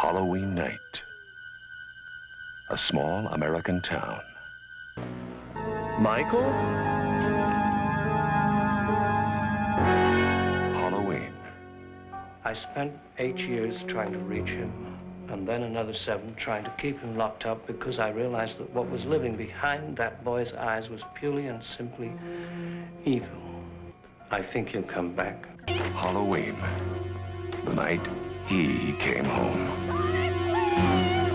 Halloween night. A small American town. Michael? Halloween. I spent eight years trying to reach him, and then another seven trying to keep him locked up because I realized that what was living behind that boy's eyes was purely and simply evil. I think he'll come back. Halloween. The night he came home. All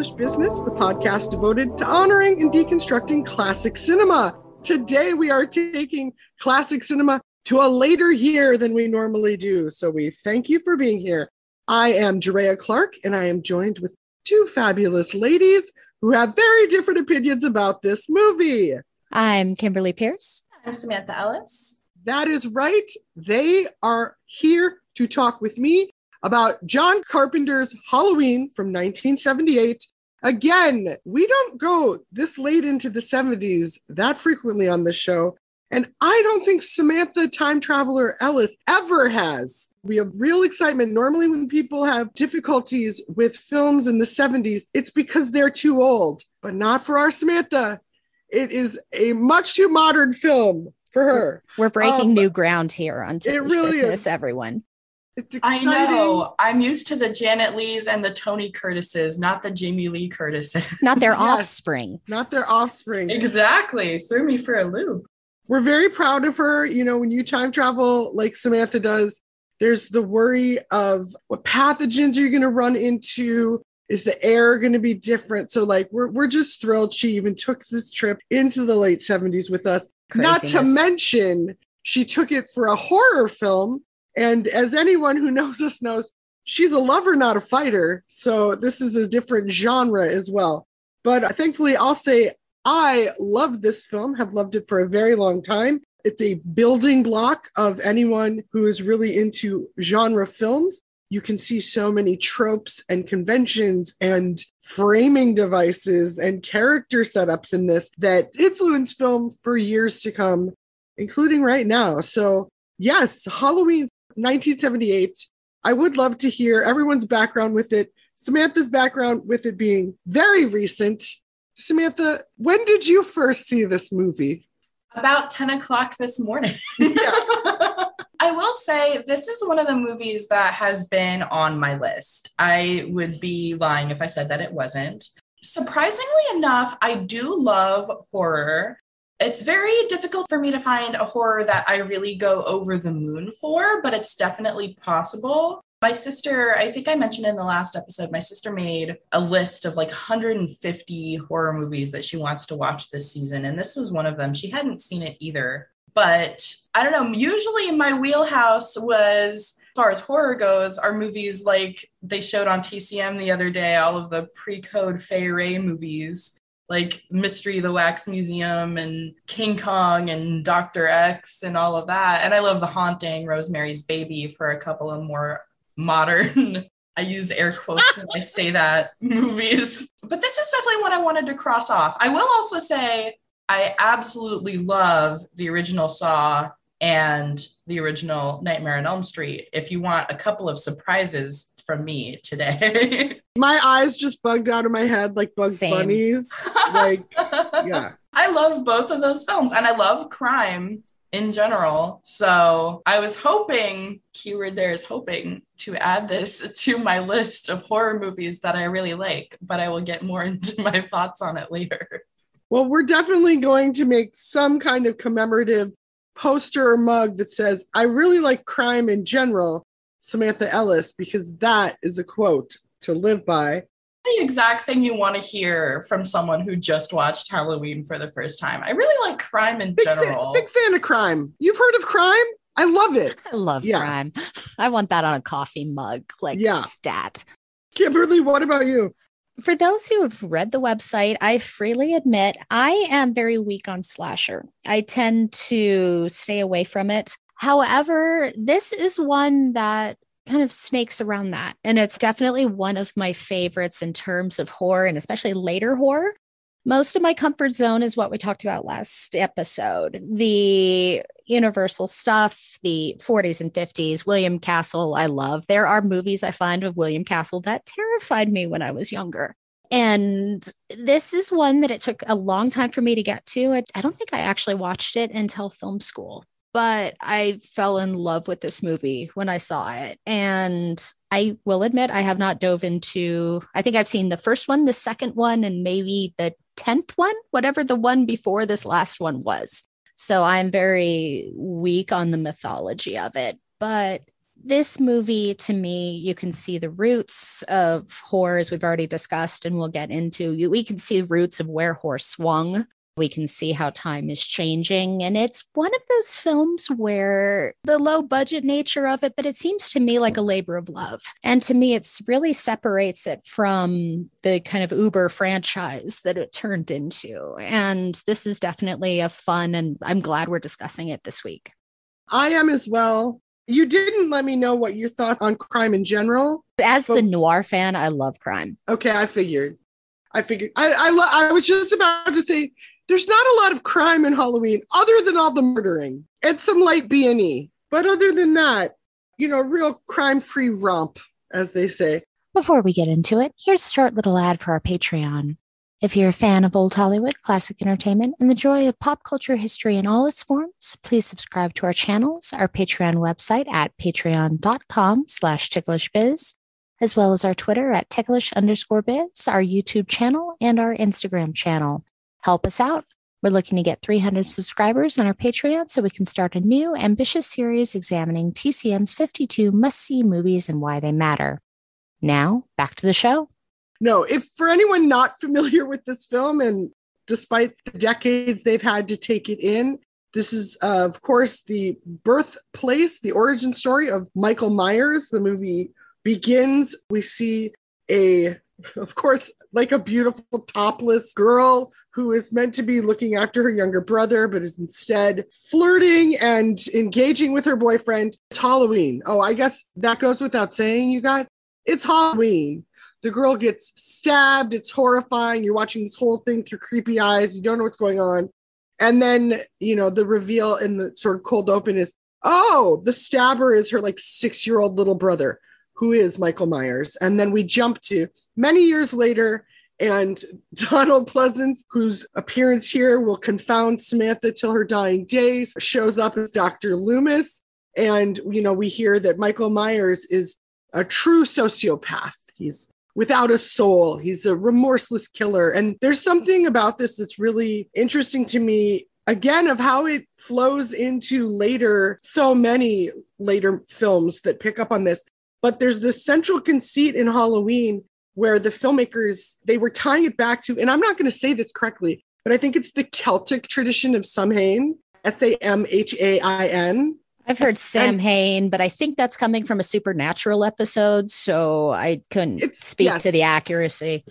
back Business, the podcast devoted to honoring and deconstructing classic cinema. Today we are taking classic cinema to a later year than we normally do. So we thank you for being here. I am Drea Clark, and I am joined with two fabulous ladies who have very different opinions about this movie. I'm Kimberly Pierce. I'm Samantha Ellis. That is right. They are here to talk with me about John Carpenter's Halloween from 1978. Again, we don't go this late into the 70s that frequently on this show. And I don't think Samantha Time Traveler Ellis ever has. We have real excitement. Normally, when people have difficulties with films in the 70s, it's because they're too old, but not for our Samantha. It is a much too modern film for her. We're breaking Um, new ground here on Ticklish really Business, is. everyone. It's I know. I'm used to the Janet Leighs and the Tony Curtises, not the Jamie Lee Curtises. Not their Yes. offspring. Not their offspring. exactly. Threw me for a loop. we're very proud of her. You know, when you time travel like Samantha does, there's the worry of what pathogens are you going to run into? Is the air going to be different? So, like, we're, we're just thrilled she even took this trip into the late 70s with us. Not to mention, she took it for a horror film. And as anyone who knows us knows, she's a lover, not a fighter. So, this is a different genre as well. But uh, thankfully, I'll say I love this film, have loved it for a very long time. It's a building block of anyone who is really into genre films. You can see so many tropes and conventions and framing devices and character setups in this that influence film for years to come, including right now. So, yes, Halloween 1978. I would love to hear everyone's background with it. Samantha's background with it being very recent. Samantha, when did you first see this movie? About 10 o'clock this morning. Yeah. I will say this is one of the movies that has been on my list. I would be lying if I said that it wasn't. Surprisingly enough, I do love horror. It's very difficult for me to find a horror that I really go over the moon for, but it's definitely possible. My sister, I think I mentioned in the last episode, my sister made a list of like 150 horror movies that she wants to watch this season. And this was one of them. She hadn't seen it either. But I don't know, usually my wheelhouse was, as far as horror goes, are movies like they showed on TCM the other day, all of the pre code Fay Wray movies like Mystery of the Wax Museum and King Kong and Dr. X and all of that. And I love The Haunting, Rosemary's Baby for a couple of more modern, I use air quotes when I say that, movies. But this is definitely one I wanted to cross off. I will also say I absolutely love the original Saw and the original Nightmare on Elm Street. If you want a couple of surprises from me today. My eyes just bugged out of my head like Bugs Same. Bunnies. Like, yeah. I love both of those films and I love crime in general. So I was hoping, keyword there is hoping, to add this to my list of horror movies that I really like, but I will get more into my thoughts on it later. Well, we're definitely going to make some kind of commemorative poster or mug that says, I really like crime in general, Samantha Ellis, because that is a quote to live by. the exact thing you want to hear from someone who just watched Halloween for the first time. I really like crime in Big general. fan, big fan of crime. You've heard of crime? I love it. I love Yeah. crime. I want that on a coffee mug, like Yeah. stat. Kimberly, what about you? For those who have read the website, I freely admit I am very weak on slasher. I tend to stay away from it. However, this is one that kind of snakes around that. And it's definitely one of my favorites in terms of horror and especially later horror. Most of my comfort zone is what we talked about last episode the Universal stuff, the 40s and 50s. William Castle, I love. There are movies I find of William Castle that terrified me when I was younger. And this is one that it took a long time for me to get to. I, don't think I actually watched it until film school, but I fell in love with this movie when I saw it. And I will admit, I have not dove into, I think I've seen the first one, the second one, and maybe the 10th one, whatever the one before this last one was. So I'm very weak on the mythology of it. But this movie, to me, you can see the roots of horror, as we've already discussed, and we'll get into. We can see roots of where horror swung. We can see how time is changing. And it's one of those films where the low budget nature of it, but it seems to me like a labor of love. And to me, it's really separates it from the kind of Uber franchise that it turned into. And this is definitely a fun, and I'm glad we're discussing it this week. I am as well. You didn't let me know what your thought on crime in general. As the noir fan, I love crime. Okay, I figured. I figured. I I, lo- I was just about to say there's not a lot of crime in Halloween other than all the murdering and some light B and E. But other than that, you know, real crime-free romp, as they say. Before we get into it, here's a short little ad for our Patreon. If you're a fan of old Hollywood, classic entertainment, and the joy of pop culture history in all its forms, please subscribe to our channels, our Patreon website at patreon.com slash ticklishbiz, as well as our Twitter at ticklish underscore biz, our YouTube channel, and our Instagram channel. Help us out. We're looking to get 300 subscribers on our Patreon so we can start a new, ambitious series examining TCM's 52 must-see movies and why they matter. Now, back to the show. No, if for anyone not familiar with this film, and despite the decades they've had to take it in, this is, uh, of course, the birthplace, the origin story of Michael Myers. The movie begins. We see a, of course, like a beautiful topless girl who is meant to be looking after her younger brother, but is instead flirting and engaging with her boyfriend. It's Halloween. Oh, I guess that goes without saying, you guys. It's Halloween the girl gets stabbed. It's horrifying. You're watching this whole thing through creepy eyes. You don't know what's going on. And then, you know, the reveal in the sort of cold open is oh, the stabber is her like six year old little brother, who is Michael Myers. And then we jump to many years later, and Donald Pleasence, whose appearance here will confound Samantha till her dying days, shows up as Dr. Loomis. And, you know, we hear that Michael Myers is a true sociopath. He's without a soul. He's a remorseless killer. And there's something about this that's really interesting to me, again, of how it flows into later, so many later films that pick up on this. But there's this central conceit in Halloween where the filmmakers they were tying it back to, and I'm not going to say this correctly, but I think it's the Celtic tradition of Samhain, S A M H A I N. I've heard Sam And- Hain, but I think that's coming from a supernatural episode, so I couldn't speak yes. to the accuracy.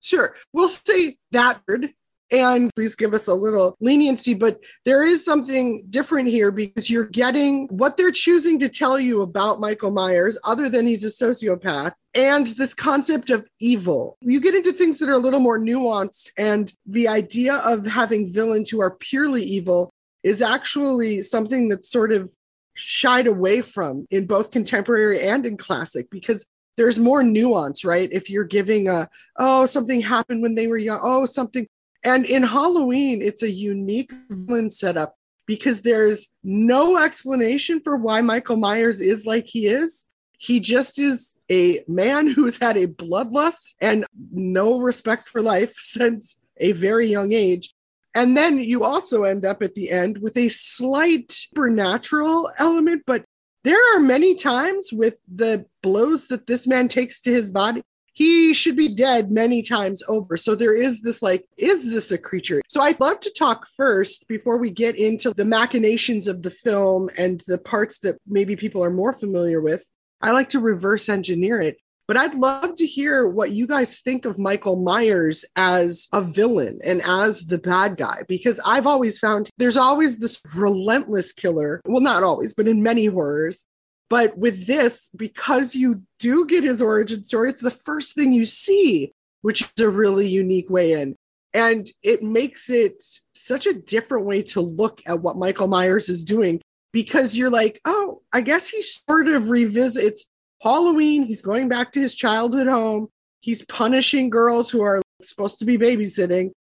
Sure, we'll say that word. And please give us a little leniency, but there is something different here because you're getting what they're choosing to tell you about Michael Myers, other than he's a sociopath, and this concept of evil. You get into things that are a little more nuanced, and the idea of having villains who are purely evil is actually something that's sort of shied away from in both contemporary and in classic because there's more nuance, right? If you're giving a, oh, something happened when they were young, oh, something. And in Halloween, it's a unique villain setup because there's no explanation for why Michael Myers is like he is. He just is a man who's had a bloodlust and no respect for life since a very young age. And then you also end up at the end with a slight supernatural element, but there are many times with the blows that this man takes to his body, he should be dead many times over. So there is this like, is this a creature? So I'd love to talk first before we get into the machinations of the film and the parts that maybe people are more familiar with. I like to reverse engineer it. But I'd love to hear what you guys think of Michael Myers as a villain and as the bad guy, because I've always found there's always this relentless killer. Well, not always, but in many horrors. But with this, because you do get his origin story, it's the first thing you see, which is a really unique way in. And it makes it such a different way to look at what Michael Myers is doing because you're like, oh, I guess he sort of revisits Halloween, he's going back to his childhood home. He's punishing girls who are supposed to be babysitting.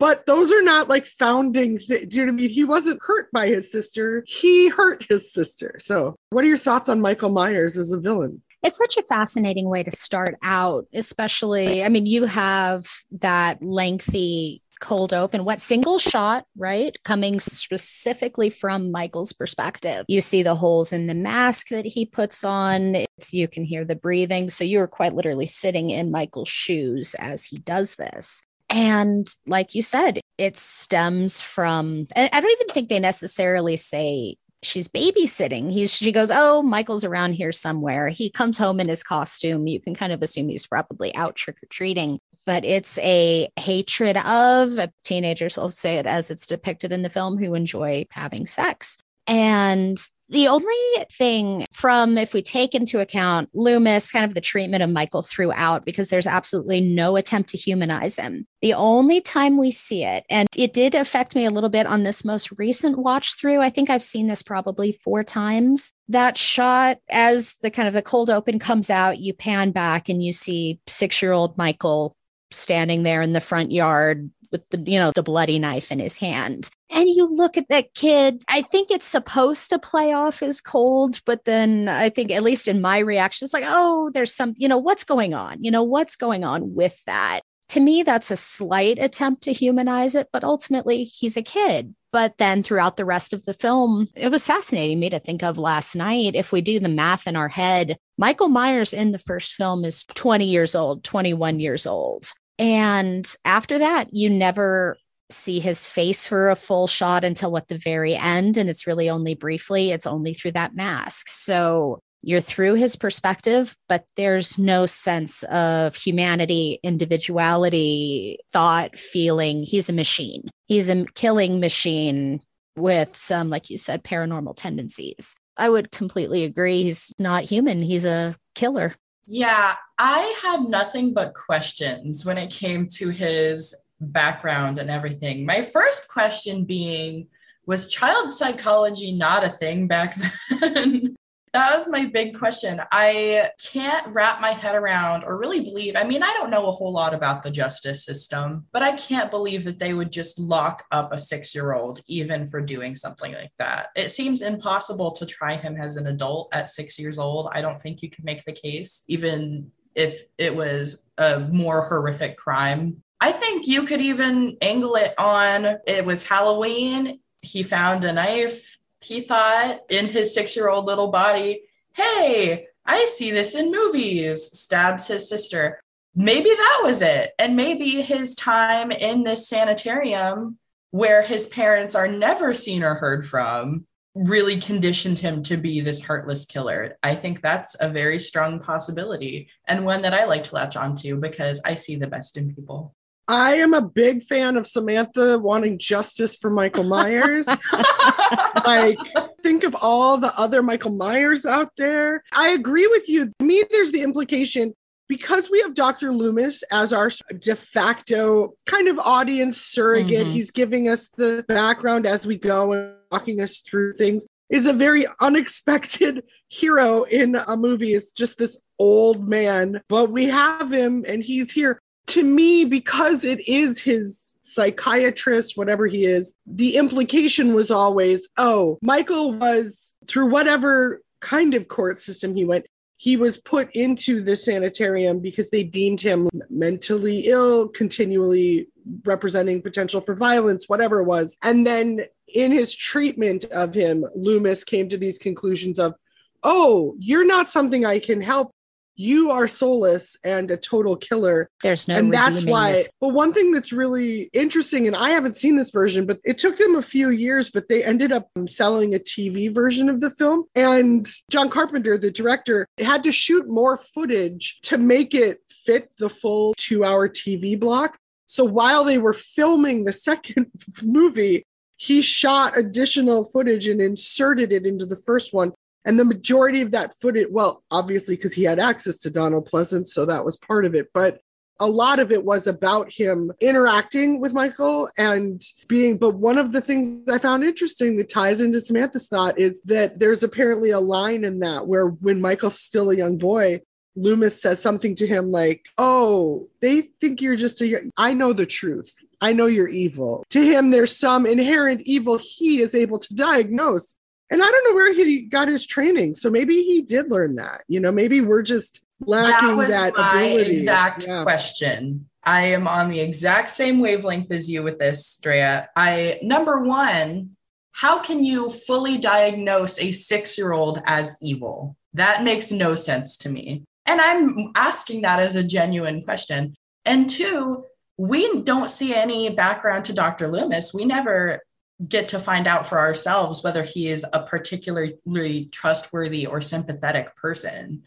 But those are not like founding. Th- do you know what I mean? He wasn't hurt by his sister. He hurt his sister. So, what are your thoughts on Michael Myers as a villain? It's such a fascinating way to start out, especially. I mean, you have that lengthy cold open, what single shot, right? Coming specifically from Michael's perspective. You see the holes in the mask that he puts on. It's, you can hear the breathing. So you are quite literally sitting in Michael's shoes as he does this. And like you said, it stems from, I don't even think they necessarily say she's babysitting. He's she goes, "Oh, Michael's around here somewhere." He comes home in his costume. You can kind of assume he's probably out trick or treating but it's a hatred of teenagers, I'll say it as it's depicted in the film, who enjoy having sex. And the only thing from, if we take into account Loomis, kind of the treatment of Michael throughout, because there's absolutely no attempt to humanize him. The only time we see it, and it did affect me a little bit on this most recent watch through. I think I've seen this probably four times. That shot, as the kind of the cold open comes out, you pan back and you see six year old Michael standing there in the front yard with the you know the bloody knife in his hand. And you look at that kid. I think it's supposed to play off as cold but then i think at least in my reaction it's like oh there's some you know what's going on? You know what's going on with that? To me that's a slight attempt to humanize it but ultimately he's a kid. But then throughout the rest of the film it was fascinating me to think of last night. If we do the math in our head michael myers in the first film is 20 years old 21 years old and after that, you never see his face for a full shot until what the very end. And it's really only briefly, it's only through that mask. So you're through his perspective, but there's no sense of humanity, individuality, thought, feeling. He's a machine. He's a killing machine with some, like you said, paranormal tendencies. I would completely agree. He's not human. He's a killer. Yeah, I had nothing but questions when it came to his background and everything. My first question being, was child psychology not a thing back then? That was my big question. I can't wrap my head around or really believe. I mean, I don't know a whole lot about the justice system, but I can't believe that they would just lock up a six year old even for doing something like that. It seems impossible to try him as an adult at six years old. I don't think you can make the case, even if it was a more horrific crime. I think you could even angle it on it was Halloween. He found a knife he thought in his six year old little body, hey, I see this in movies, stabs his sister. Maybe that was it. And maybe his time in this sanitarium where his parents are never seen or heard from really conditioned him to be this heartless killer. I think that's a very strong possibility and one that I like to latch onto because I see the best in people. I am a big fan of Samantha wanting justice for Michael Myers. like, think of all the other Michael Myers out there. I agree with you. To me, there's the implication because we have Dr. Loomis as our de facto kind of audience surrogate, mm-hmm. he's giving us the background as we go and walking us through things. Is a very unexpected hero in a movie. It's just this old man, but we have him and he's here to me, because it is his psychiatrist, whatever he is, the implication was always, oh, Michael was through whatever kind of court system he went, he was put into the sanitarium because they deemed him mentally ill, continually representing potential for violence, whatever it was. And then in his treatment of him, Loomis came to these conclusions of, oh, you're not something I can help you are soulless and a total killer. There's no and that's why. this. But one thing that's really interesting, and I haven't seen this version, but it took them a few years, but they ended up selling a TV version of the film. And John Carpenter, the director, had to shoot more footage to make it fit the full two hour TV block. So while they were filming the second movie, he shot additional footage and inserted it into the first one. And the majority of that footage, well, obviously, because he had access to Donald Pleasence, so that was part of it. But a lot of it was about him interacting with Michael and being. But one of the things I found interesting that ties into Samantha's thought is that there's apparently a line in that where when Michael's still a young boy, Loomis says something to him like, Oh, they think you're just a, I know the truth. I know you're evil. To him, there's some inherent evil he is able to diagnose. And I don't know where he got his training. So maybe he did learn that. You know, maybe we're just lacking that that my ability. exact Yeah. question. I am on the exact same wavelength as you with this, Drea. I number one, how can you fully diagnose a six-year-old as evil? That makes no sense to me. And I'm asking that as a genuine question. And two, we don't see any background to Dr. Loomis. We never get to find out for ourselves whether he is a particularly trustworthy or sympathetic person.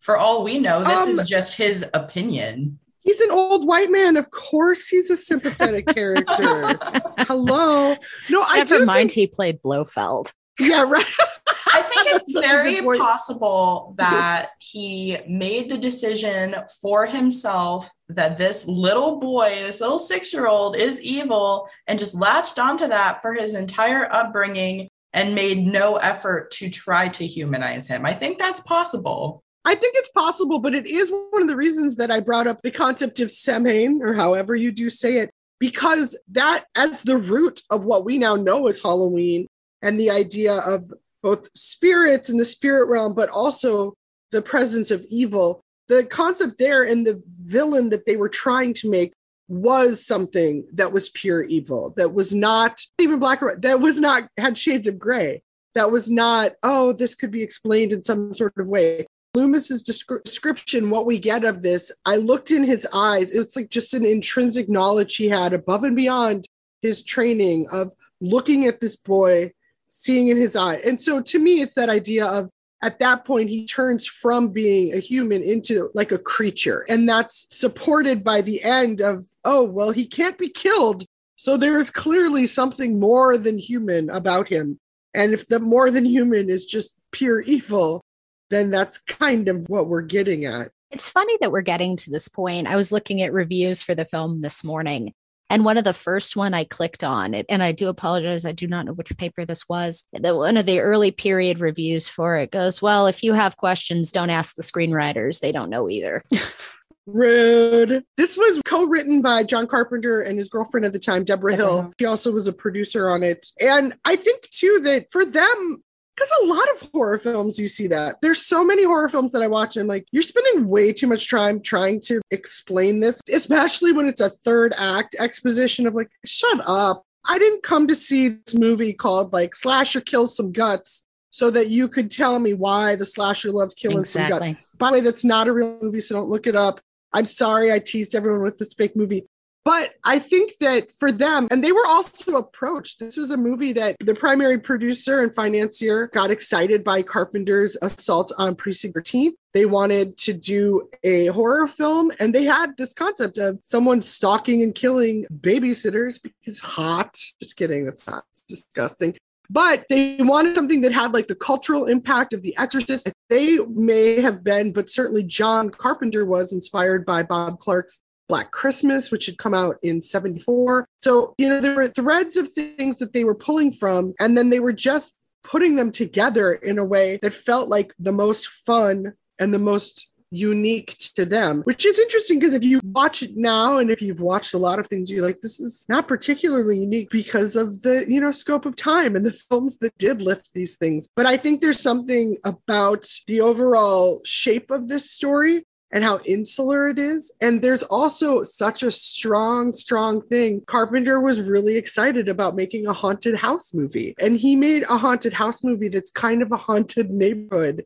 For all we know, this Um, is just his opinion. He's an old white man. Of course, he's a sympathetic character. Hello. No, I Never do mind, think- he played Blofeld. yeah, right. It's Such a good very possible that he made the decision for himself that this little boy, this little six year old, is evil and just latched onto that for his entire upbringing and made no effort to try to humanize him. I think that's possible. I think it's possible, but it is one of the reasons that I brought up the concept of Samhain, or however you do say it, because that, as the root of what we now know as Halloween, and the idea of both spirits in the spirit realm, but also the presence of evil, the concept there and the villain that they were trying to make was something that was pure evil, that was not even black or that was not had shades of gray, that was not, oh, this could be explained in some sort of way. Loomis's descri- description, what we get of this, I looked in his eyes. It's like just an intrinsic knowledge he had above and beyond his training of looking at this boy, seeing in his eye. And so to me, it's that idea of at that point, he turns from being a human into like a creature. And that's supported by the end of, oh, well, he can't be killed. So there is clearly something more than human about him. And if the more than human is just pure evil, then that's kind of what we're getting at. It's funny that we're getting to this point. I was looking at reviews for the film this morning, and one of the first one I clicked on, and I do apologize, I do not know which paper this was. The, one of the early period reviews for it goes, "Well, if you have questions, don't ask the screenwriters; they don't know either." Rude. This was co written by John Carpenter and his girlfriend at the time, Deborah Deborah Hill. Hill. She also was a producer on it. And I think, too, that for them, because a lot of horror films, you see that. There's so many horror films that I watch, and I'm like, you're spending way too much time trying to explain this, especially when it's a third act exposition of like, shut up. I didn't come to see this movie called like Slasher Kills Some Guts so that you could tell me why the slasher loved killing some guts. By the way, that's not a real movie, so don't look it up. I'm sorry I teased everyone with this fake movie. But I think that for them, and they were also approached, this was a movie that the primary producer and financier got excited by Carpenter's assault on Precinct 13. They wanted to do a horror film, and they had this concept of someone stalking and killing babysitters because hot. Just kidding, that's not disgusting but they wanted something that had like the cultural impact of The Exorcist. They may have been, but certainly John Carpenter was inspired by Bob Clark's Black Christmas, which had come out in 74. So, you know, there were threads of things that they were pulling from, and then they were just putting them together in a way that felt like the most fun and the most unique to them, which is interesting because if you watch it now and if you've watched a lot of things, you're like, this is not particularly unique because of the, you know, scope of time and the films that did lift these things. But I think there's something about the overall shape of this story and how insular it is. And there's also such a strong, strong thing. Carpenter was really excited about making a haunted house movie. And he made a haunted house movie that's kind of a haunted neighborhood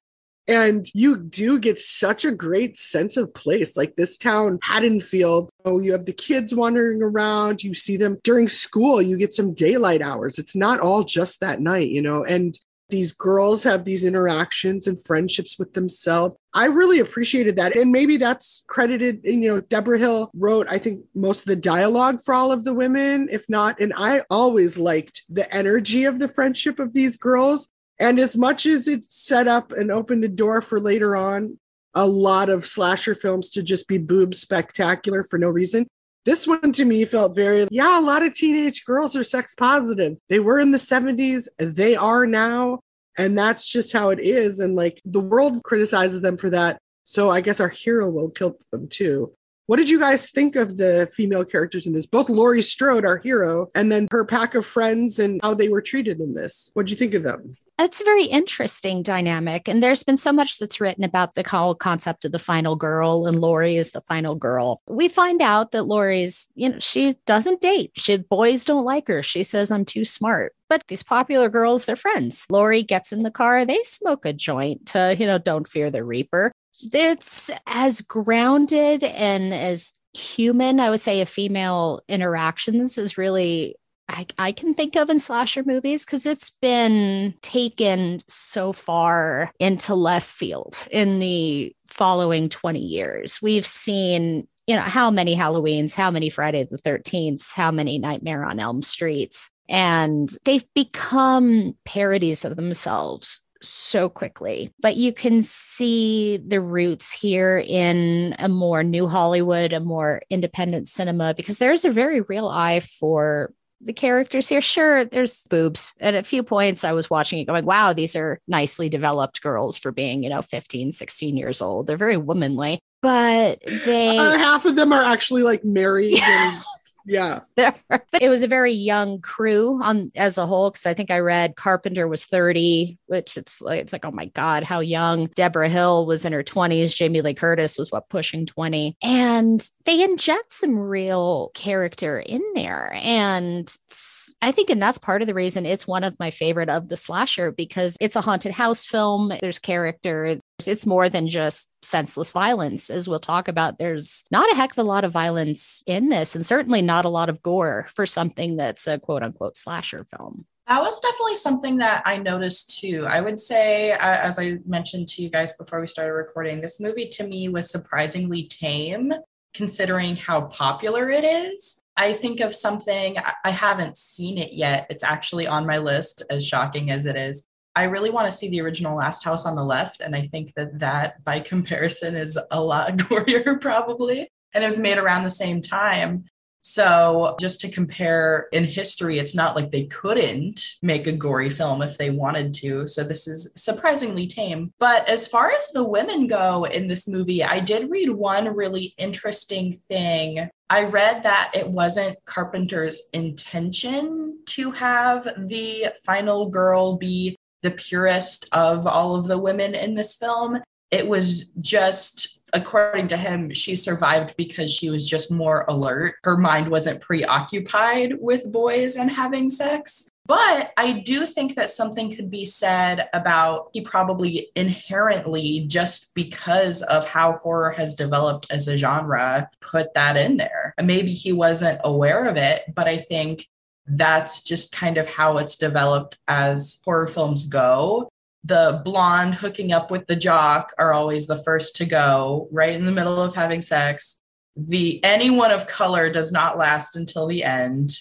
And you do get such a great sense of place. Like this town, Haddonfield. Oh, you have the kids wandering around. You see them during school. You get some daylight hours. It's not all just that night, you know. And these girls have these interactions and friendships with themselves. I really appreciated that. And maybe that's credited, you know, Deborah Hill wrote, I think, most of the dialogue for all of the women, if not. And I always liked the energy of the friendship of these girls. And as much as it set up and opened a door for later on a lot of slasher films to just be boob spectacular for no reason, this one to me felt very, yeah, a lot of teenage girls are sex positive. They were in the 70s, they are now. And that's just how it is. And like the world criticizes them for that. So I guess our hero will kill them too. What did you guys think of the female characters in this? Both Laurie Strode, our hero, and then her pack of friends and how they were treated in this. What did you think of them? It's a very interesting dynamic. And there's been so much that's written about the whole concept of the final girl, and Laurie is the final girl. We find out that Laurie's, you know, she doesn't date. She boys don't like her. She says, I'm too smart. But these popular girls, they're friends. Laurie gets in the car, they smoke a joint to, you know, don't fear the Reaper. It's as grounded and as human, I would say, a female interactions is really I, I can think of in slasher movies because it's been taken so far into left field in the following 20 years. We've seen, you know, how many Halloweens, how many Friday the 13th, how many Nightmare on Elm Streets. And they've become parodies of themselves so quickly. But you can see the roots here in a more new Hollywood, a more independent cinema, because there's a very real eye for the characters here. Sure, there's boobs. At a few points, I was watching it going, wow, these are nicely developed girls for being, you know, 15, 16 years old. They're very womanly, but they. Uh, half of them are actually like married. and yeah. but it was a very young crew on as a whole. Cause I think I read Carpenter was 30, which it's like, it's like, oh my God, how young. Deborah Hill was in her 20s. Jamie Lee Curtis was what pushing 20. And they inject some real character in there. And I think, and that's part of the reason it's one of my favorite of the slasher because it's a haunted house film. There's character, it's more than just senseless violence, as we'll talk about. There's not a heck of a lot of violence in this, and certainly not a lot of gore for something that's a quote unquote slasher film. That was definitely something that I noticed too. I would say, as I mentioned to you guys before we started recording, this movie to me was surprisingly tame considering how popular it is. I think of something, I haven't seen it yet. It's actually on my list, as shocking as it is. I really want to see the original Last House on the Left. And I think that that, by comparison, is a lot gorier, probably. And it was made around the same time. So, just to compare in history, it's not like they couldn't make a gory film if they wanted to. So, this is surprisingly tame. But as far as the women go in this movie, I did read one really interesting thing. I read that it wasn't Carpenter's intention to have the final girl be the purest of all of the women in this film. It was just, according to him, she survived because she was just more alert. Her mind wasn't preoccupied with boys and having sex. But I do think that something could be said about he probably inherently, just because of how horror has developed as a genre, put that in there. Maybe he wasn't aware of it, but I think that's just kind of how it's developed as horror films go. The blonde hooking up with the jock are always the first to go, right in the middle of having sex. The anyone of color does not last until the end.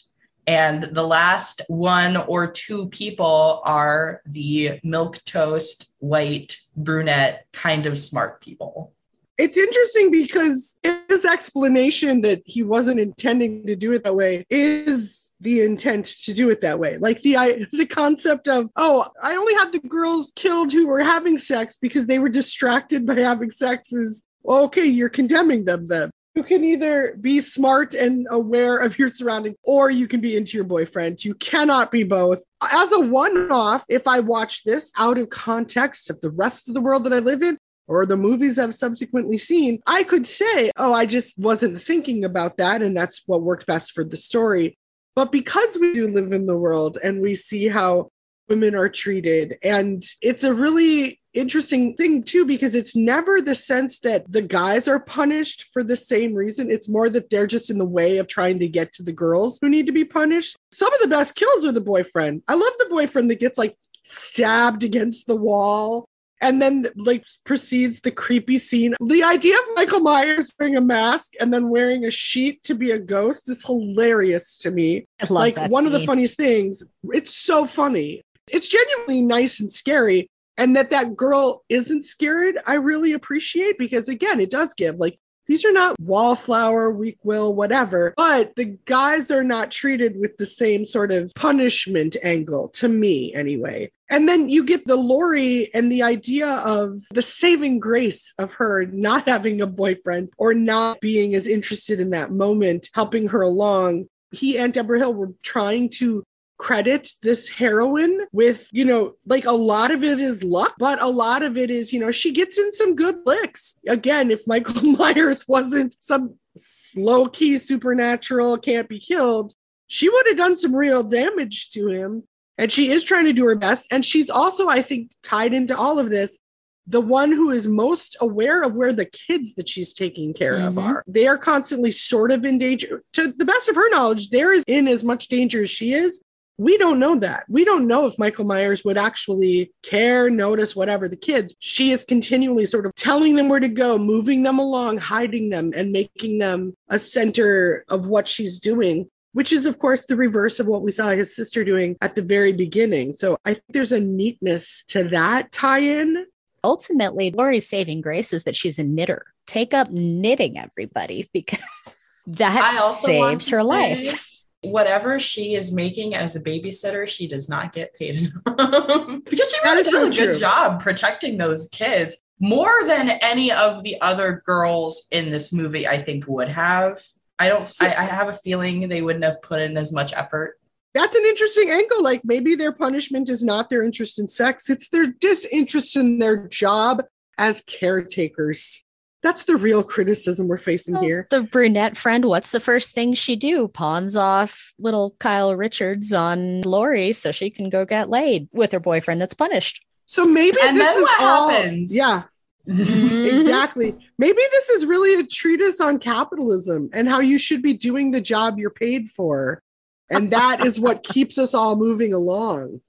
And the last one or two people are the milk toast, white, brunette, kind of smart people. It's interesting because his explanation that he wasn't intending to do it that way is the intent to do it that way. Like the I, the concept of oh, I only had the girls killed who were having sex because they were distracted by having sex is okay, you're condemning them then. You can either be smart and aware of your surroundings, or you can be into your boyfriend. You cannot be both. As a one off, if I watch this out of context of the rest of the world that I live in, or the movies I've subsequently seen, I could say, oh, I just wasn't thinking about that. And that's what worked best for the story. But because we do live in the world and we see how women are treated, and it's a really interesting thing too because it's never the sense that the guys are punished for the same reason. It's more that they're just in the way of trying to get to the girls who need to be punished. Some of the best kills are the boyfriend. I love the boyfriend that gets like stabbed against the wall and then like proceeds the creepy scene. The idea of Michael Myers wearing a mask and then wearing a sheet to be a ghost is hilarious to me. Like one of the funniest things. It's so funny. It's genuinely nice and scary. And that that girl isn't scared, I really appreciate because again, it does give like these are not wallflower, weak will, whatever, but the guys are not treated with the same sort of punishment angle to me, anyway. And then you get the Laurie and the idea of the saving grace of her not having a boyfriend or not being as interested in that moment, helping her along. He and Deborah Hill were trying to credit this heroine with, you know, like a lot of it is luck, but a lot of it is, you know, she gets in some good licks. Again, if Michael Myers wasn't some slow key supernatural, can't be killed, she would have done some real damage to him. And she is trying to do her best. And she's also, I think, tied into all of this. The one who is most aware of where the kids that she's taking care of Mhm. are. They are constantly sort of in danger. To the best of her knowledge, they're in as much danger as she is. We don't know that. We don't know if Michael Myers would actually care, notice, whatever the kids. She is continually sort of telling them where to go, moving them along, hiding them, and making them a center of what she's doing, which is, of course, the reverse of what we saw his sister doing at the very beginning. So I think there's a neatness to that tie in. Ultimately, Laurie's saving grace is that she's a knitter. Take up knitting, everybody, because that I also want saves her say, life. Whatever she is making as a babysitter, she does not get paid enough because she really does so a good true. job protecting those kids more than any of the other girls in this movie. I think would have. I don't. I, I have a feeling they wouldn't have put in as much effort. That's an interesting angle. Like maybe their punishment is not their interest in sex, it's their disinterest in their job as caretakers. That's the real criticism we're facing Well, here. The brunette friend, what's the first thing she do? Pawns off little Kyle Richards on Laurie so she can go get laid with her boyfriend that's punished. So maybe And this then is what all. happens? Yeah, Mhm. exactly. Maybe this is really a treatise on capitalism and how you should be doing the job you're paid for. And that is what keeps us all moving along.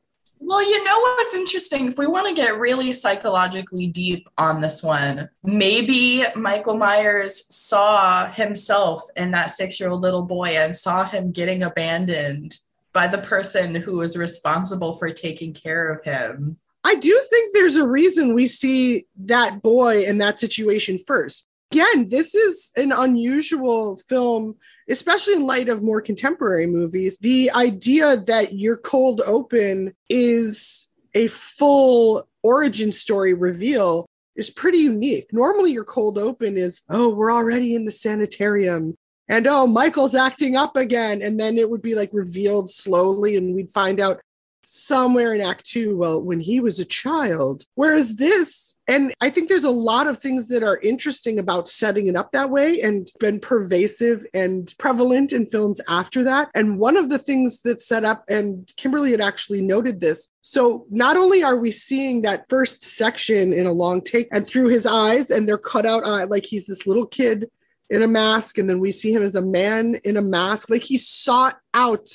Well, you know what's interesting? If we want to get really psychologically deep on this one, maybe Michael Myers saw himself in that six year old little boy and saw him getting abandoned by the person who was responsible for taking care of him. I do think there's a reason we see that boy in that situation first. Again, this is an unusual film, especially in light of more contemporary movies. The idea that your cold open is a full origin story reveal is pretty unique. Normally, your cold open is, oh, we're already in the sanitarium. And oh, Michael's acting up again. And then it would be like revealed slowly, and we'd find out somewhere in Act Two, well, when he was a child. Whereas this, and I think there's a lot of things that are interesting about setting it up that way and been pervasive and prevalent in films after that. And one of the things that set up, and Kimberly had actually noted this. So not only are we seeing that first section in a long take and through his eyes, and they're cut out eye, like he's this little kid in a mask, and then we see him as a man in a mask, like he sought out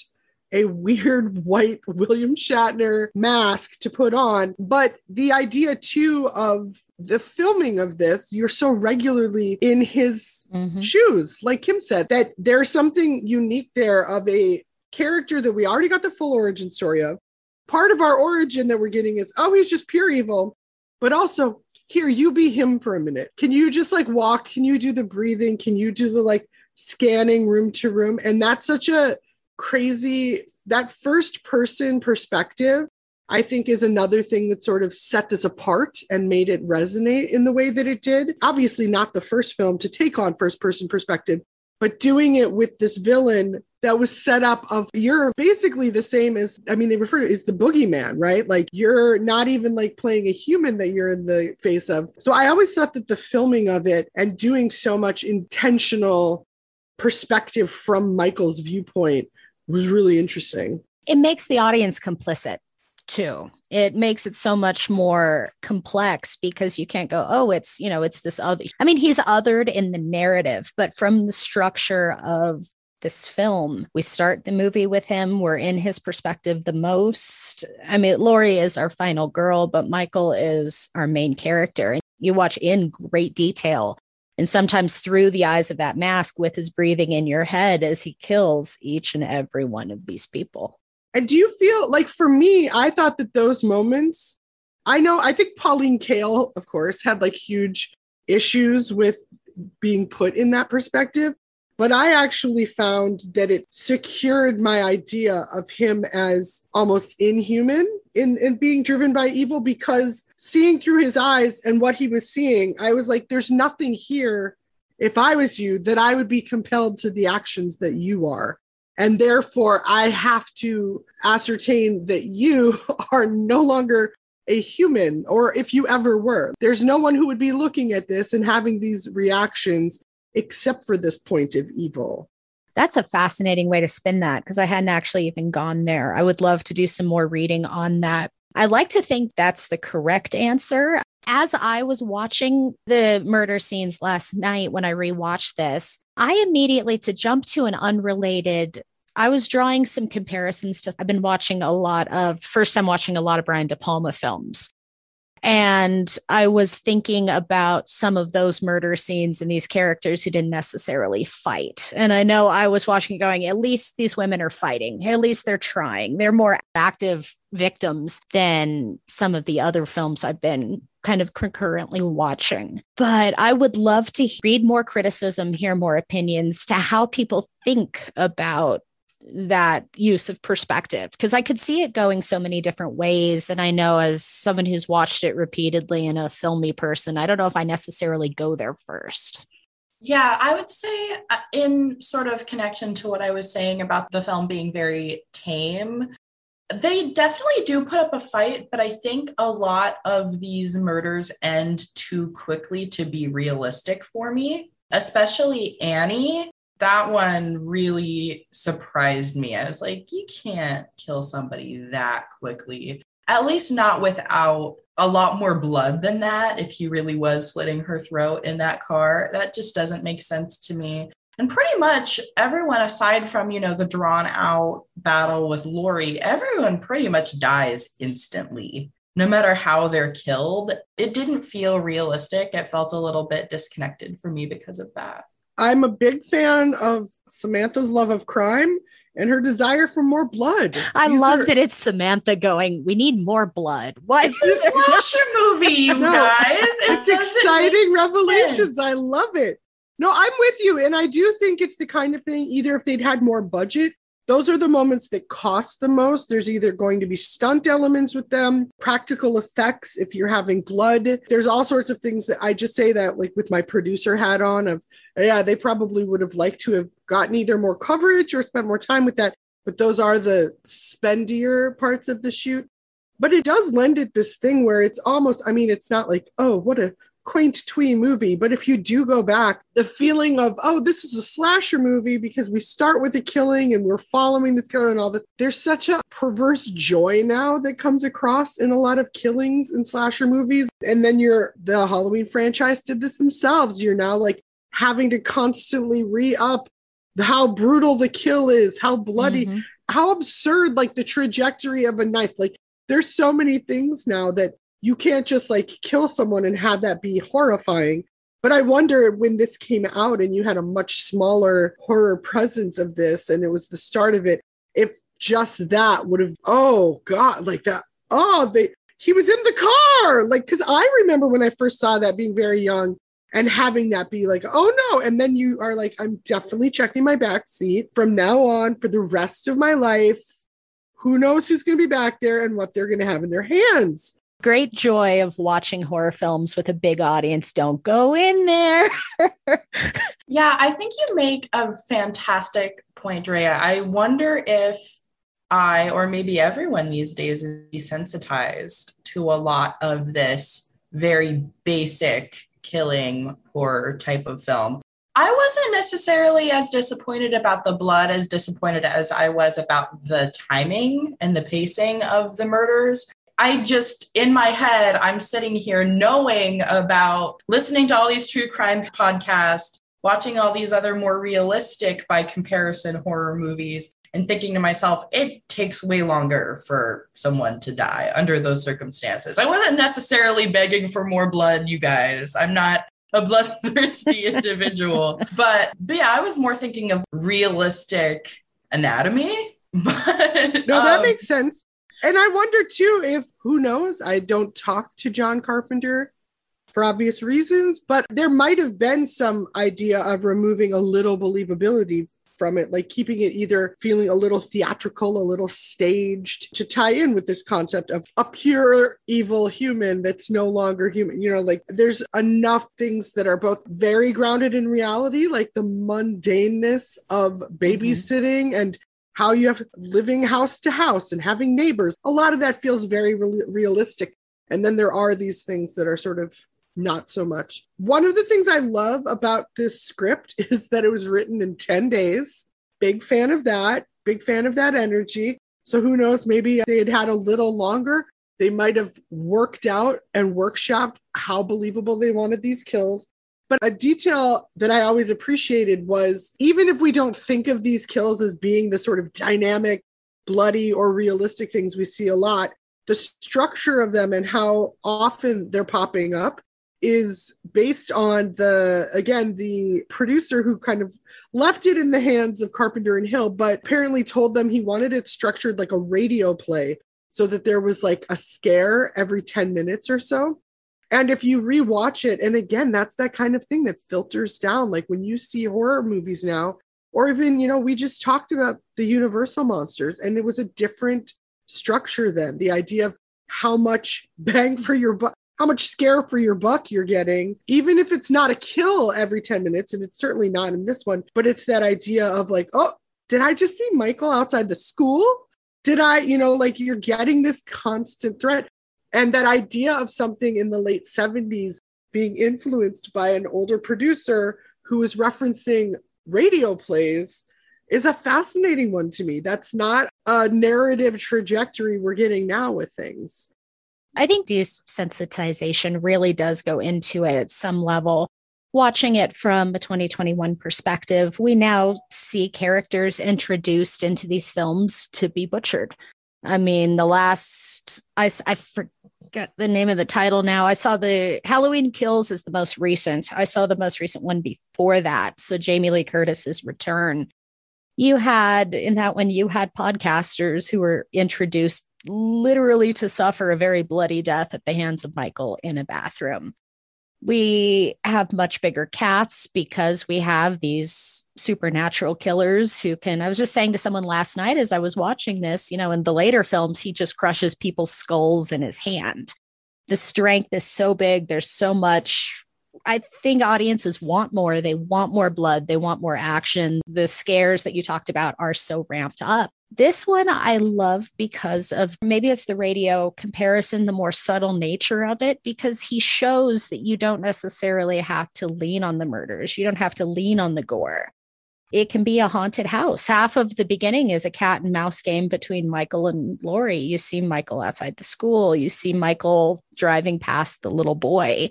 a weird white William Shatner mask to put on. But the idea, too, of the filming of this, you're so regularly in his Mhm. shoes, like Kim said, that there's something unique there of a character that we already got the full origin story of. Part of our origin that we're getting is, oh, he's just pure evil. But also, here, you be him for a minute. Can you just like walk? Can you do the breathing? Can you do the like scanning room to room? And that's such a crazy that first person perspective i think is another thing that sort of set this apart and made it resonate in the way that it did. Obviously not the first film to take on first person perspective but doing it with this villain that was set up of you're basically the same as i mean they refer to it as the boogeyman right? Like you're not even like playing a human that you're in the face of. So i always thought that the filming of it and doing so much intentional perspective from michael's viewpoint was really interesting It makes the audience complicit too. It makes it so much more complex because you can't go, oh, it's, you know, it's this other. I mean, he's othered in the narrative, but from the structure of this film. We start the movie with him. We're in his perspective the most. I mean, Laurie is our final girl, but Michael is our main character. And you watch in great detail and sometimes through the eyes of that mask with his breathing in your head as he kills each and every one of these people. And do you feel like for me, I thought that those moments, I know, I think Pauline Kael, of course, had like huge issues with being put in that perspective. But I actually found that it secured my idea of him as almost inhuman in, in being driven by evil because seeing through his eyes and what he was seeing, I was like, there's nothing here, if I was you, that I would be compelled to the actions that you are. And therefore, I have to ascertain that you are no longer a human, or if you ever were. There's no one who would be looking at this and having these reactions except for this point of evil. That's a fascinating way to spin that because I hadn't actually even gone there. I would love to do some more reading on that. I like to think that's the correct answer. As I was watching the murder scenes last night when I rewatched this, I immediately to jump to an unrelated I was drawing some comparisons to I've been watching a lot of first I'm watching a lot of Brian De Palma films. And I was thinking about some of those murder scenes and these characters who didn't necessarily fight. And I know I was watching going, at least these women are fighting. At least they're trying. They're more active victims than some of the other films I've been kind of concurrently watching. But I would love to read more criticism, hear more opinions to how people think about that use of perspective because I could see it going so many different ways. And I know as someone who's watched it repeatedly and a filmy person, I don't know if I necessarily go there first. Yeah, I would say, uh, in sort of connection to what I was saying about the film being very tame, they definitely do put up a fight, but I think a lot of these murders end too quickly to be realistic for me, especially Annie that one really surprised me. I was like, you can't kill somebody that quickly, at least not without a lot more blood than that. If he really was slitting her throat in that car, that just doesn't make sense to me. And pretty much everyone, aside from, you know, the drawn out battle with Laurie, everyone pretty much dies instantly. No matter how they're killed, it didn't feel realistic. It felt a little bit disconnected for me because of that. I'm a big fan of Samantha's love of crime and her desire for more blood. I These love are... that it's Samantha going, we need more blood. What? It's a slasher movie, you no, guys. It it's exciting revelations. Sense. I love it. No, I'm with you. And I do think it's the kind of thing, either if they'd had more budget those are the moments that cost the most. There's either going to be stunt elements with them, practical effects if you're having blood. There's all sorts of things that I just say that, like with my producer hat on, of yeah, they probably would have liked to have gotten either more coverage or spent more time with that. But those are the spendier parts of the shoot. But it does lend it this thing where it's almost, I mean, it's not like, oh, what a quaint twee movie but if you do go back the feeling of oh this is a slasher movie because we start with a killing and we're following this killer and all this there's such a perverse joy now that comes across in a lot of killings in slasher movies. And then you're the halloween franchise did this themselves. You're now like having to constantly re-up how brutal the kill is how bloody mm-hmm. how absurd like the trajectory of a knife. Like there's so many things now that you can't just like kill someone and have that be horrifying. But I wonder when this came out and you had a much smaller horror presence of this and it was the start of it, if just that would have, oh God, like that, oh, they, he was in the car. Like, cause I remember when I first saw that being very young and having that be like, oh no. And then you are like, I'm definitely checking my back seat from now on for the rest of my life. Who knows who's going to be back there and what they're going to have in their hands great joy of watching horror films with a big audience. Don't go in there. yeah, I think you make a fantastic point, Drea. I wonder if I, or maybe everyone these days, is desensitized to a lot of this very basic killing horror type of film. I wasn't necessarily as disappointed about the blood as disappointed as I was about the timing and the pacing of the murders I just, in my head, I'm sitting here knowing about listening to all these true crime podcasts, watching all these other more realistic by comparison horror movies, and thinking to myself, it takes way longer for someone to die under those circumstances. I wasn't necessarily begging for more blood, you guys. I'm not a bloodthirsty individual. But, but yeah, I was more thinking of realistic anatomy. But No, that um, makes sense. And I wonder too if who knows? I don't talk to John Carpenter for obvious reasons, but there might have been some idea of removing a little believability from it, like keeping it either feeling a little theatrical, a little staged to tie in with this concept of a pure evil human that's no longer human. You know, like there's enough things that are both very grounded in reality, like the mundaneness of mm-hmm. babysitting and how you have living house to house and having neighbors. A lot of that feels very re- realistic. And then there are these things that are sort of not so much. One of the things I love about this script is that it was written in 10 days. Big fan of that. Big fan of that energy. So who knows, maybe they had had a little longer. They might have worked out and workshopped how believable they wanted these kills. But a detail that I always appreciated was even if we don't think of these kills as being the sort of dynamic, bloody, or realistic things we see a lot, the structure of them and how often they're popping up is based on the again the producer who kind of left it in the hands of Carpenter and Hill but apparently told them he wanted it structured like a radio play so that there was like a scare every 10 minutes or so and if you rewatch it and again that's that kind of thing that filters down like when you see horror movies now or even you know we just talked about the universal monsters and it was a different structure then the idea of how much bang for your buck how much scare for your buck you're getting, even if it's not a kill every 10 minutes, and it's certainly not in this one, but it's that idea of like, oh, did I just see Michael outside the school? Did I, you know, like you're getting this constant threat. And that idea of something in the late 70s being influenced by an older producer who was referencing radio plays is a fascinating one to me. That's not a narrative trajectory we're getting now with things. I think desensitization really does go into it at some level. Watching it from a 2021 perspective, we now see characters introduced into these films to be butchered. I mean, the last, I, I forget the name of the title now. I saw the Halloween Kills is the most recent. I saw the most recent one before that. So Jamie Lee Curtis's return. You had in that one, you had podcasters who were introduced literally to suffer a very bloody death at the hands of Michael in a bathroom. We have much bigger cats because we have these supernatural killers who can. I was just saying to someone last night as I was watching this, you know, in the later films, he just crushes people's skulls in his hand. The strength is so big, there's so much I think audiences want more. They want more blood. They want more action. The scares that you talked about are so ramped up. This one I love because of maybe it's the radio comparison, the more subtle nature of it, because he shows that you don't necessarily have to lean on the murders. You don't have to lean on the gore. It can be a haunted house. Half of the beginning is a cat and mouse game between Michael and Laurie. You see Michael outside the school, you see Michael driving past the little boy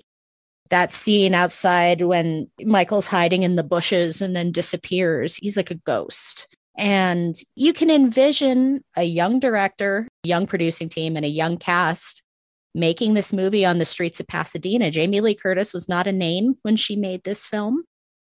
that scene outside when Michael's hiding in the bushes and then disappears. He's like a ghost. And you can envision a young director, young producing team, and a young cast making this movie on the streets of Pasadena. Jamie Lee Curtis was not a name when she made this film.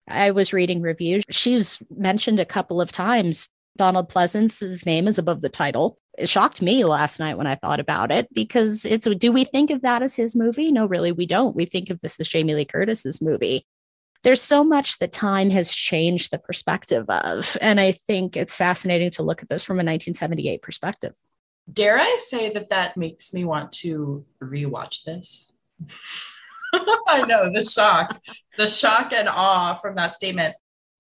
I was reading reviews. She was mentioned a couple of times. Donald Pleasence's name is above the title. It shocked me last night when I thought about it because it's do we think of that as his movie? No, really, we don't. We think of this as Jamie Lee Curtis's movie there's so much that time has changed the perspective of. And I think it's fascinating to look at this from a 1978 perspective. Dare I say that that makes me want to rewatch this? I know the shock, the shock and awe from that statement.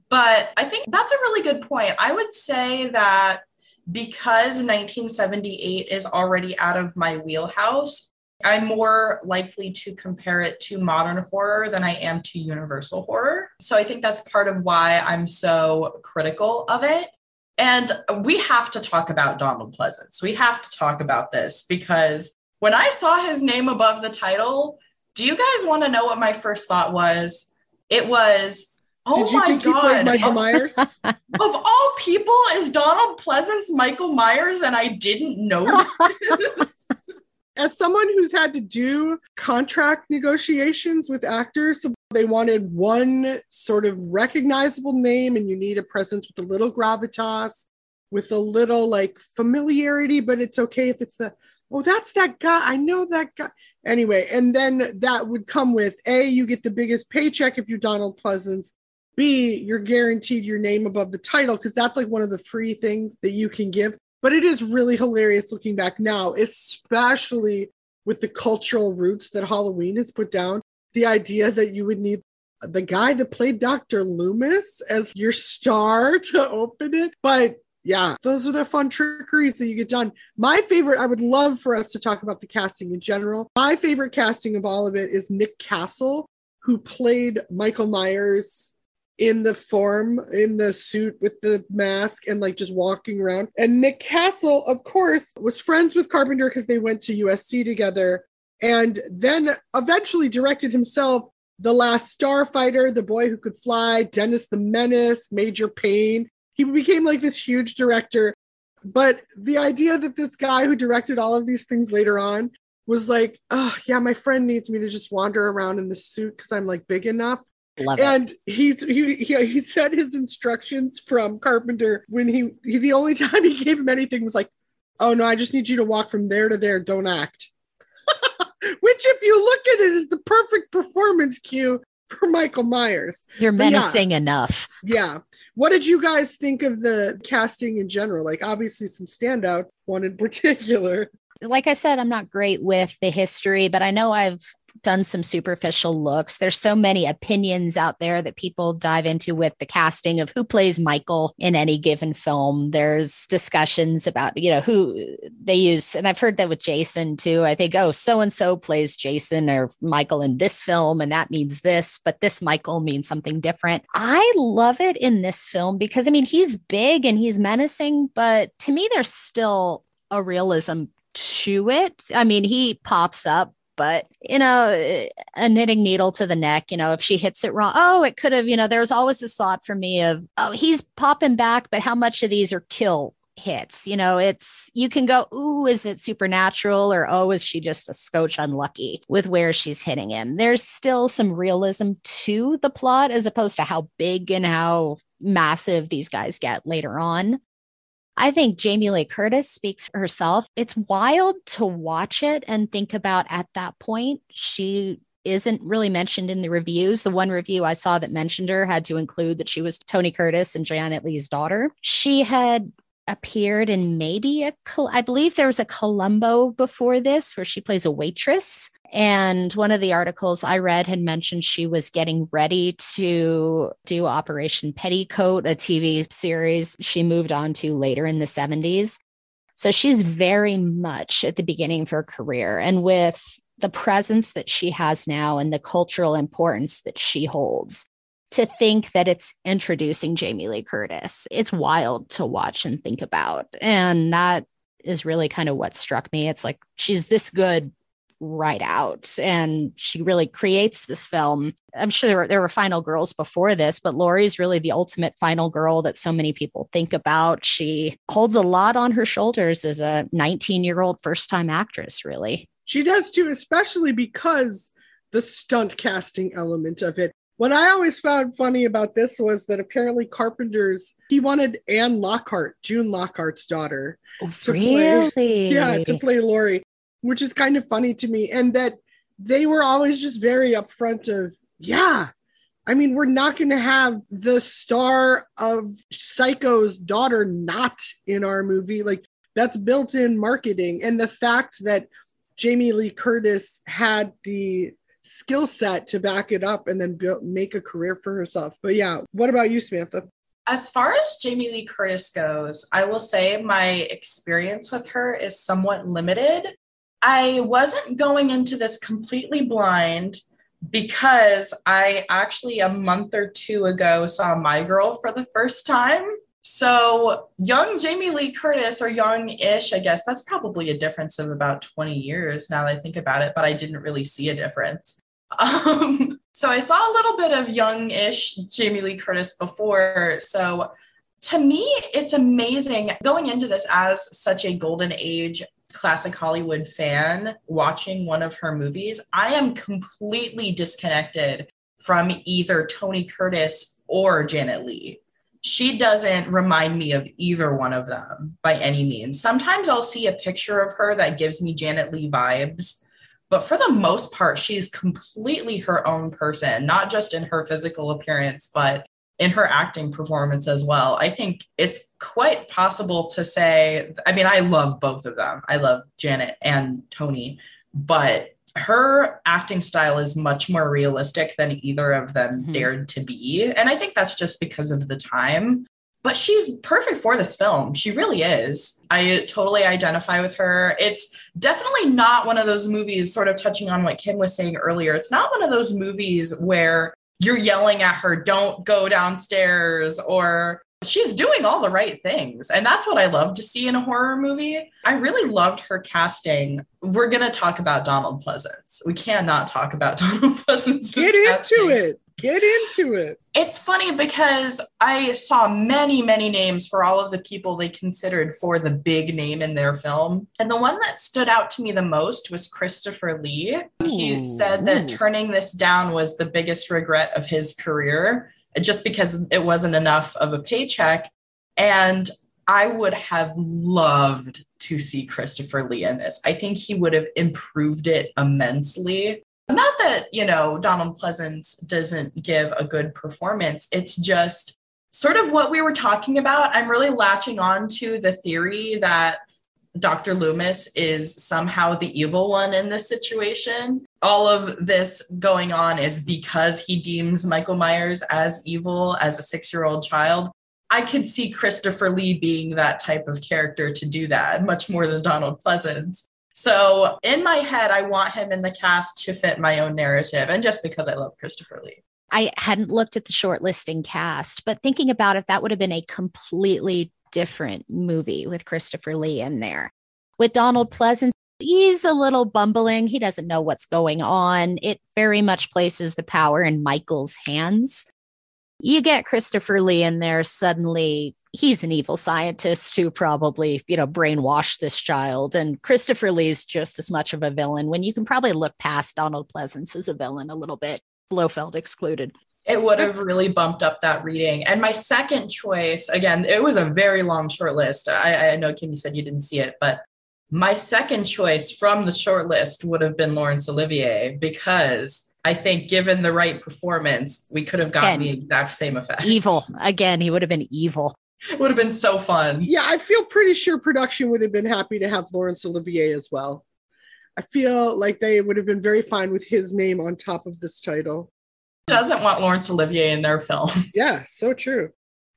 But I think that's a really good point. I would say that because 1978 is already out of my wheelhouse, I'm more likely to compare it to modern horror than I am to universal horror. So I think that's part of why I'm so critical of it. And we have to talk about Donald Pleasence. We have to talk about this because When I saw his name above the title, do you guys want to know what my first thought was? It was, oh Did you my think he played God. Michael Myers? of all people, is Donald Pleasence Michael Myers and I didn't know this? As someone who's had to do contract negotiations with actors, they wanted one sort of recognizable name, and you need a presence with a little gravitas, with a little like familiarity, but it's okay if it's the, oh, that's that guy. I know that guy. Anyway, and then that would come with A, you get the biggest paycheck if you're Donald Pleasence. B, you're guaranteed your name above the title because that's like one of the free things that you can give. But it is really hilarious looking back now, especially with the cultural roots that Halloween has put down. The idea that you would need the guy that played Dr. Loomis as your star to open it. But yeah, those are the fun trickeries that you get done. My favorite, I would love for us to talk about the casting in general. My favorite casting of all of it is Nick Castle, who played Michael Myers in the form, in the suit with the mask, and like just walking around. And Nick Castle, of course, was friends with Carpenter because they went to USC together. And then eventually directed himself The Last Starfighter, The Boy Who Could Fly, Dennis the Menace, Major Payne. He became like this huge director. But the idea that this guy who directed all of these things later on was like, oh, yeah, my friend needs me to just wander around in this suit because I'm like big enough. Love it. And he's he, he he said his instructions from Carpenter when he, he the only time he gave him anything was like, "Oh no, I just need you to walk from there to there. Don't act." Which, if you look at it, is the perfect performance cue for Michael Myers. You're But yeah. enough. Yeah. What did you guys think of the casting in general? Like, obviously, some standout one in particular. like I said, I'm not great with the history, but I know I've done some superficial looks. There's so many opinions out there that people dive into with the casting of who plays Michael in any given film. There's discussions about, you know, who they use. And I've heard that with Jason too. I think, oh, so and so plays Jason or Michael in this film, and that means this, but this Michael means something different. I love it in this film because, I mean, he's big and he's menacing, but to me, there's still a realism to it. I mean, he pops up, but you know, a knitting needle to the neck, you know, if she hits it wrong, oh, it could have, you know, there was always this thought for me of, oh, he's popping back, but how much of these are kill hits? You know, it's you can go, ooh, is it supernatural or oh, is she just a scotch unlucky with where she's hitting him? There's still some realism to the plot as opposed to how big and how massive these guys get later on. I think Jamie Lee Curtis speaks for herself. It's wild to watch it and think about at that point, she isn't really mentioned in the reviews. The one review I saw that mentioned her had to include that she was Tony Curtis and Janet Leigh's daughter. She had appeared in maybe a, I believe there was a Columbo before this where she plays a waitress. And one of the articles I read had mentioned she was getting ready to do Operation Petticoat, a TV series she moved on to later in the 70s. So she's very much at the beginning of her career. And with the presence that she has now and the cultural importance that she holds, to think that it's introducing Jamie Lee Curtis, it's wild to watch and think about. And that is really kind of what struck me. It's like she's this good right out. And she really creates this film. I'm sure there were, there were final girls before this but laurie's really the ultimate final girl that so many people think about. She holds a lot on her shoulders as a 19 year old first time actress really. She does too, especially because the stunt casting element of it. What I always found funny about this was that apparently Carpenter's he wanted Anne Lockhart, June Lockhart's daughter, oh, to play- yeah, to play Laurie, which is kind of funny to me. And that they were always just very upfront of, yeah. I mean, we're not going to have the star of Psycho's daughter not in our movie. Like, that's built in marketing. And the fact that Jamie Lee Curtis had the skill set to back it up and then build, make a career for herself. But yeah, what about you, Samantha? As far as Jamie Lee Curtis goes, I will say my experience with her is somewhat limited. I wasn't going into this completely blind because I actually a month or two ago saw My Girl for the first time. So, young Jamie Lee Curtis, or young ish, I guess that's probably a difference of about 20 years now that I think about it, but I didn't really see a difference. Um, so, I saw a little bit of young ish Jamie Lee Curtis before. So, to me, it's amazing going into this as such a golden age classic Hollywood fan watching one of her movies. I am completely disconnected from either Tony Curtis or Janet Leigh. She doesn't remind me of either one of them by any means. Sometimes I'll see a picture of her that gives me Janet Leigh vibes, but for the most part, she's completely her own person, not just in her physical appearance, but in her acting performance as well. I think it's quite possible to say, I mean, I love both of them. I love Janet and Tony, but her acting style is much more realistic than either of them mm-hmm. dared to be. And I think that's just because of the time. But she's perfect for this film. She really is. I totally identify with her. It's definitely not one of those movies, sort of touching on what Kim was saying earlier. It's not one of those movies where you're yelling at her, don't go downstairs, or she's doing all the right things. And that's what I love to see in a horror movie. I really loved her casting. We're going to talk about Donald Pleasence. We cannot talk about Donald Pleasence. Get into it. Get into it. It's funny because I saw many, many names for all of the people they considered for the big name in their film. And the one that stood out to me the most was Christopher Lee. Ooh, he said that ooh. turning this down was the biggest regret of his career just because it wasn't enough of a paycheck. And I would have loved to see Christopher Lee in this. I think he would have improved it immensely. Not that, you know, Donald Pleasence doesn't give a good performance. It's just sort of what we were talking about. I'm really latching on to the theory that Dr. Loomis is somehow the evil one in this situation. All of this going on is because he deems Michael Myers as evil as a six year old child. I could see Christopher Lee being that type of character to do that much more than Donald Pleasence. So in my head, I want him in the cast to fit my own narrative, and just because I love Christopher Lee. I hadn't looked at the shortlisting cast, but thinking about it, that would have been a completely different movie with Christopher Lee in there. With Donald Pleasence, he's a little bumbling. He doesn't know what's going on. It very much places the power in Michael's hands you get Christopher Lee in there, suddenly he's an evil scientist who probably, you know, brainwashed this child. And Christopher Lee's just as much of a villain when you can probably look past Donald Pleasence as a villain a little bit, Blofeld excluded. It would have really bumped up that reading. And my second choice, again, it was a very long short list. I, I know Kim, you said you didn't see it, but my second choice from the short list would have been Laurence Olivier because I think given the right performance, we could have gotten the exact same effect. Evil. Again, he would have been evil. It would have been so fun. Yeah, I feel pretty sure production would have been happy to have Laurence Olivier as well. I feel like they would have been very fine with his name on top of this title. Doesn't want Laurence Olivier in their film. Yeah, so true.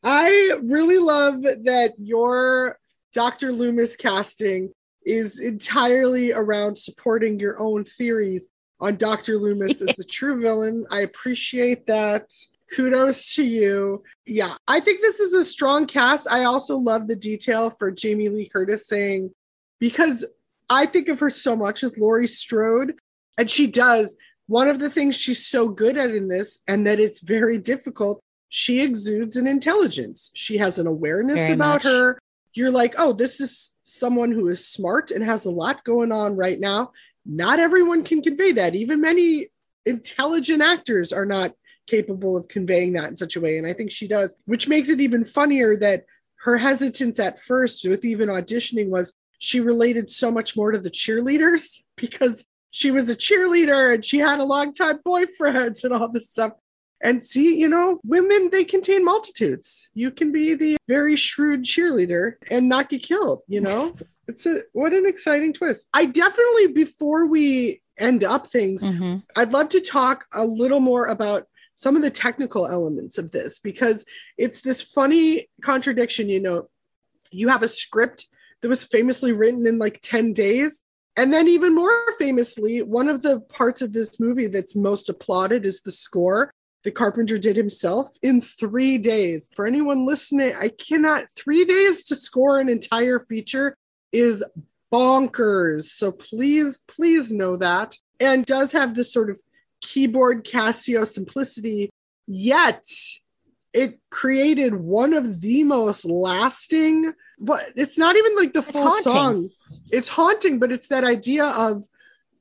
I really love that your Dr. Loomis casting is entirely around supporting your own theories on Dr. Loomis as the true villain. I appreciate that. Kudos to you. Yeah, I think this is a strong cast. I also love the detail for Jamie Lee Curtis saying, because I think of her so much as Laurie Strode, and she does. One of the things she's so good at in this, and that it's very difficult, she exudes an intelligence. She has an awareness very about much. her. You're like, oh, this is someone who is smart and has a lot going on right now not everyone can convey that. Even many intelligent actors are not capable of conveying that in such a way. And I think she does, which makes it even funnier that her hesitance at first with even auditioning was she related so much more to the cheerleaders because she was a cheerleader and she had a longtime boyfriend and all this stuff. And see, you know, women, they contain multitudes. You can be the very shrewd cheerleader and not get killed, you know? it's a what an exciting twist. I definitely before we end up things, mm-hmm. I'd love to talk a little more about some of the technical elements of this because it's this funny contradiction, you know. You have a script that was famously written in like 10 days. And then, even more famously, one of the parts of this movie that's most applauded is the score. the Carpenter did himself in three days. For anyone listening, I cannot, three days to score an entire feature is bonkers. So please, please know that. And does have this sort of keyboard Casio simplicity, yet it created one of the most lasting but it's not even like the It's full haunting. song it's haunting but it's that idea of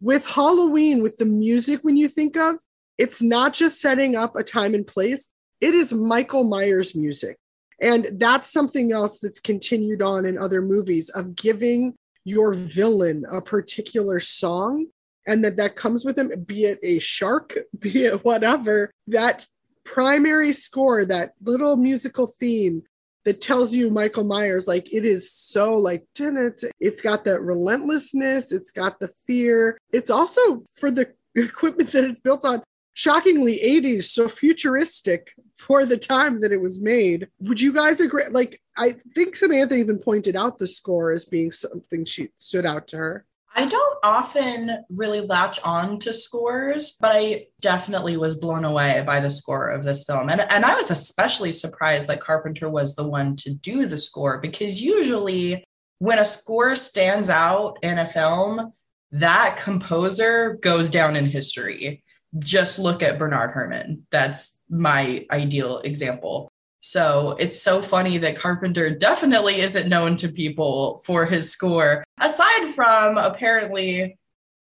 with halloween with the music when you think of it's not just setting up a time and place it is michael myers music and that's something else that's continued on in other movies of giving your villain a particular song and that that comes with them be it a shark be it whatever that primary score that little musical theme that tells you michael myers like it is so like it's got that relentlessness it's got the fear. It's also for the equipment that it's built on shockingly 80s so futuristic for the time that it was made would you guys agree like i think samantha even pointed out the score as being something she stood out to her I don't often really latch on to scores, but I definitely was blown away by the score of this film. And, and I was especially surprised that Carpenter was the one to do the score because usually when a score stands out in a film, that composer goes down in history. Just look at Bernard Herrmann. That's my ideal example. So it's so funny that Carpenter definitely isn't known to people for his score, aside from apparently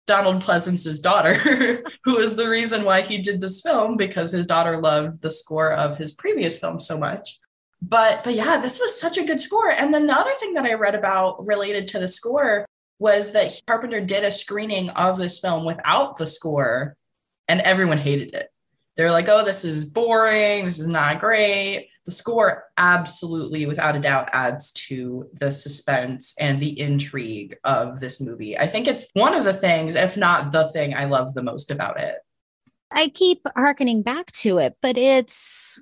Donald Pleasence's daughter, who is the reason why he did this film because his daughter loved the score of his previous film so much. But but yeah, this was such a good score. And then the other thing that I read about related to the score was that Carpenter did a screening of this film without the score and everyone hated it. They're like, "Oh, this is boring. This is not great." the score absolutely without a doubt adds to the suspense and the intrigue of this movie i think it's one of the things if not the thing i love the most about it I keep harkening back to it, but it's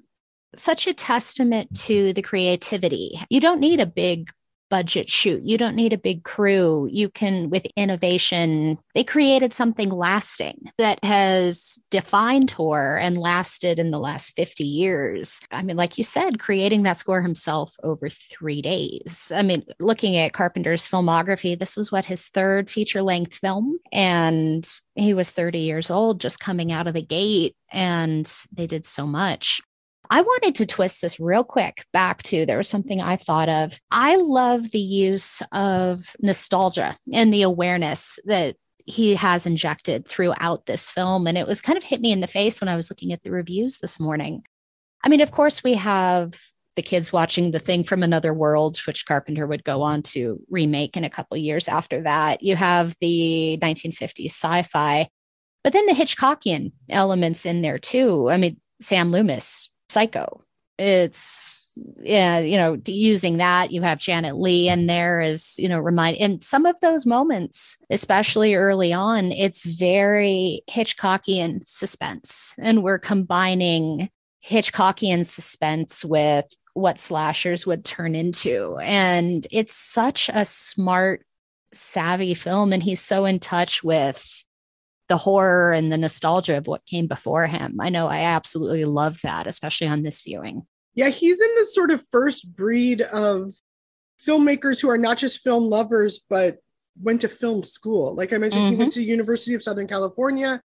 such a testament to the creativity. You don't need a big budget shoot. You don't need a big crew. You can, with innovation, they created something lasting that has defined horror and lasted in the last 50 years. I mean, like you said, creating that score himself over three days. I mean, looking at Carpenter's filmography, this was what his third feature length film. And he was 30 years old, just coming out of the gate. And they did so much. I wanted to twist this real quick back to there was something I thought of. I love the use of nostalgia and the awareness that he has injected throughout this film. And it was kind of hit me in the face when I was looking at the reviews this morning. I mean, of course, we have the kids watching the thing from another world which carpenter would go on to remake in a couple years after that you have the 1950s sci-fi but then the hitchcockian elements in there too i mean sam loomis Psycho. It's yeah, you know, using that, you have Janet Leigh in there is, you know, remind and some of those moments, especially early on, it's very Hitchcockian suspense. And we're combining Hitchcockian suspense with what slashers would turn into. And it's such a smart, savvy film. And he's so in touch with the horror and the nostalgia of what came before him. I know I absolutely love that, especially on this viewing. Yeah, he's in the sort of first breed of filmmakers who are not just film lovers, but went to film school. Like I mentioned, he went mm-hmm. to University of Southern California.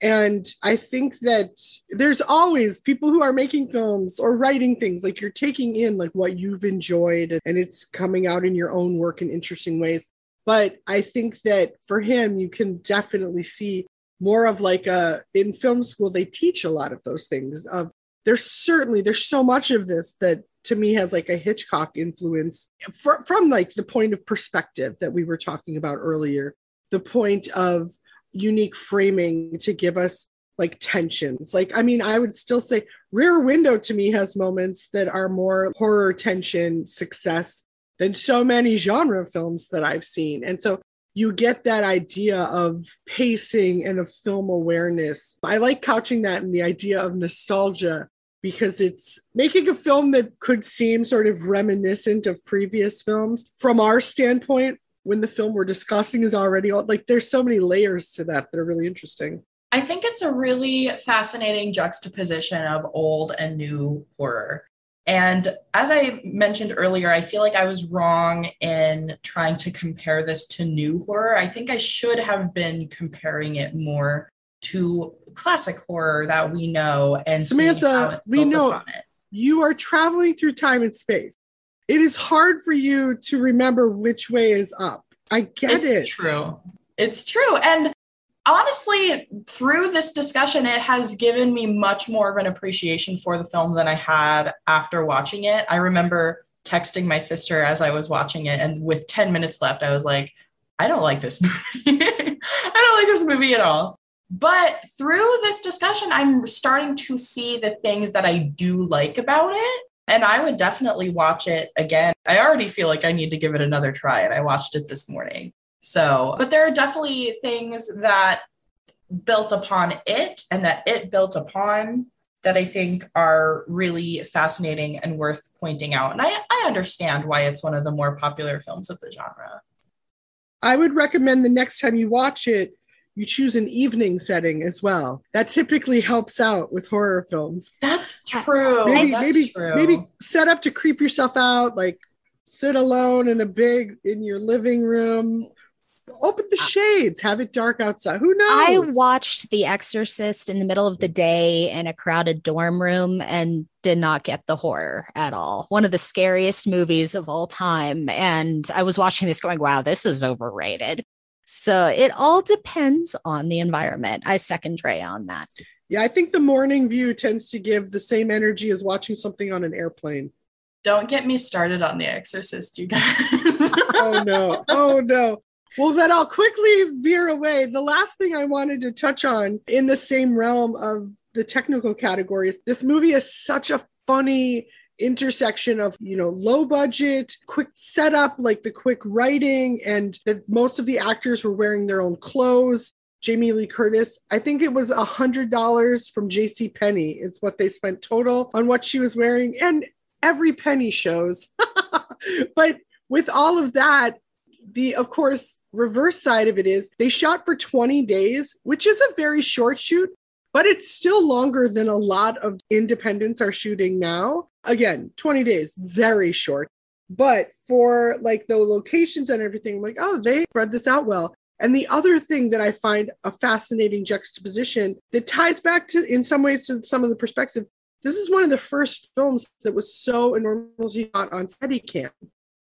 And I think that there's always people who are making films or writing things like you're taking in like what you've enjoyed and it's coming out in your own work in interesting ways. But I think that for him, you can definitely see more of like a in film school, they teach a lot of those things of there's certainly there's so much of this that to me has like a Hitchcock influence fr- from like the point of perspective that we were talking about earlier, the point of unique framing to give us like tensions. Like, I mean, I would still say Rear Window to me has moments that are more horror tension success than so many genre films that I've seen. And so you get that idea of pacing and of film awareness. I like couching that in the idea of nostalgia because it's making a film that could seem sort of reminiscent of previous films from our standpoint when the film we're discussing is already like there's so many layers to that that are really interesting I think it's a really fascinating juxtaposition of old and new horror. And as I mentioned earlier, I feel like I was wrong in trying to compare this to new horror. I think I should have been comparing it more to classic horror that we know and Samantha, we know you are traveling through time and space. It is hard for you to remember which way is up. I get it's it. It's true. It's true. And honestly, through this discussion, it has given me much more of an appreciation for the film than I had after watching it. I remember texting my sister as I was watching it, and with 10 minutes left, I was like, I don't like this movie. I don't like this movie at all. But through this discussion, I'm starting to see the things that I do like about it. And I would definitely watch it again. I already feel like I need to give it another try, and I watched it this morning. So, but there are definitely things that built upon it and that it built upon that I think are really fascinating and worth pointing out. And I, I understand why it's one of the more popular films of the genre. I would recommend the next time you watch it, you choose an evening setting as well. That typically helps out with horror films. That's true. Maybe That's maybe true. maybe set up to creep yourself out, like sit alone in a big in your living room open the uh, shades, have it dark outside. Who knows? I watched The Exorcist in the middle of the day in a crowded dorm room and did not get the horror at all. One of the scariest movies of all time. And I was watching this going, wow, this is overrated. So it all depends on the environment. I second Drea on that. Yeah, I think the morning view tends to give the same energy as watching something on an airplane. Don't get me started on The Exorcist, you guys. oh no. Oh no. Well, then I'll quickly veer away. The last thing I wanted to touch on in the same realm of the technical categories, this movie is such a funny intersection of you know low budget quick setup like the quick writing and that most of the actors were wearing their own clothes jamie lee curtis i think it was a hundred dollars from jc penney is what they spent total on what she was wearing and every penny shows but with all of that the of course reverse side of it is they shot for 20 days which is a very short shoot but it's still longer than a lot of independents are shooting now. Again 20 days very short. But for like the locations and everything I'm like oh they spread this out well. And the other thing that i find a fascinating juxtaposition that ties back to in some ways to some of the perspective this is one of the first films that was so enormously shot on steadicam.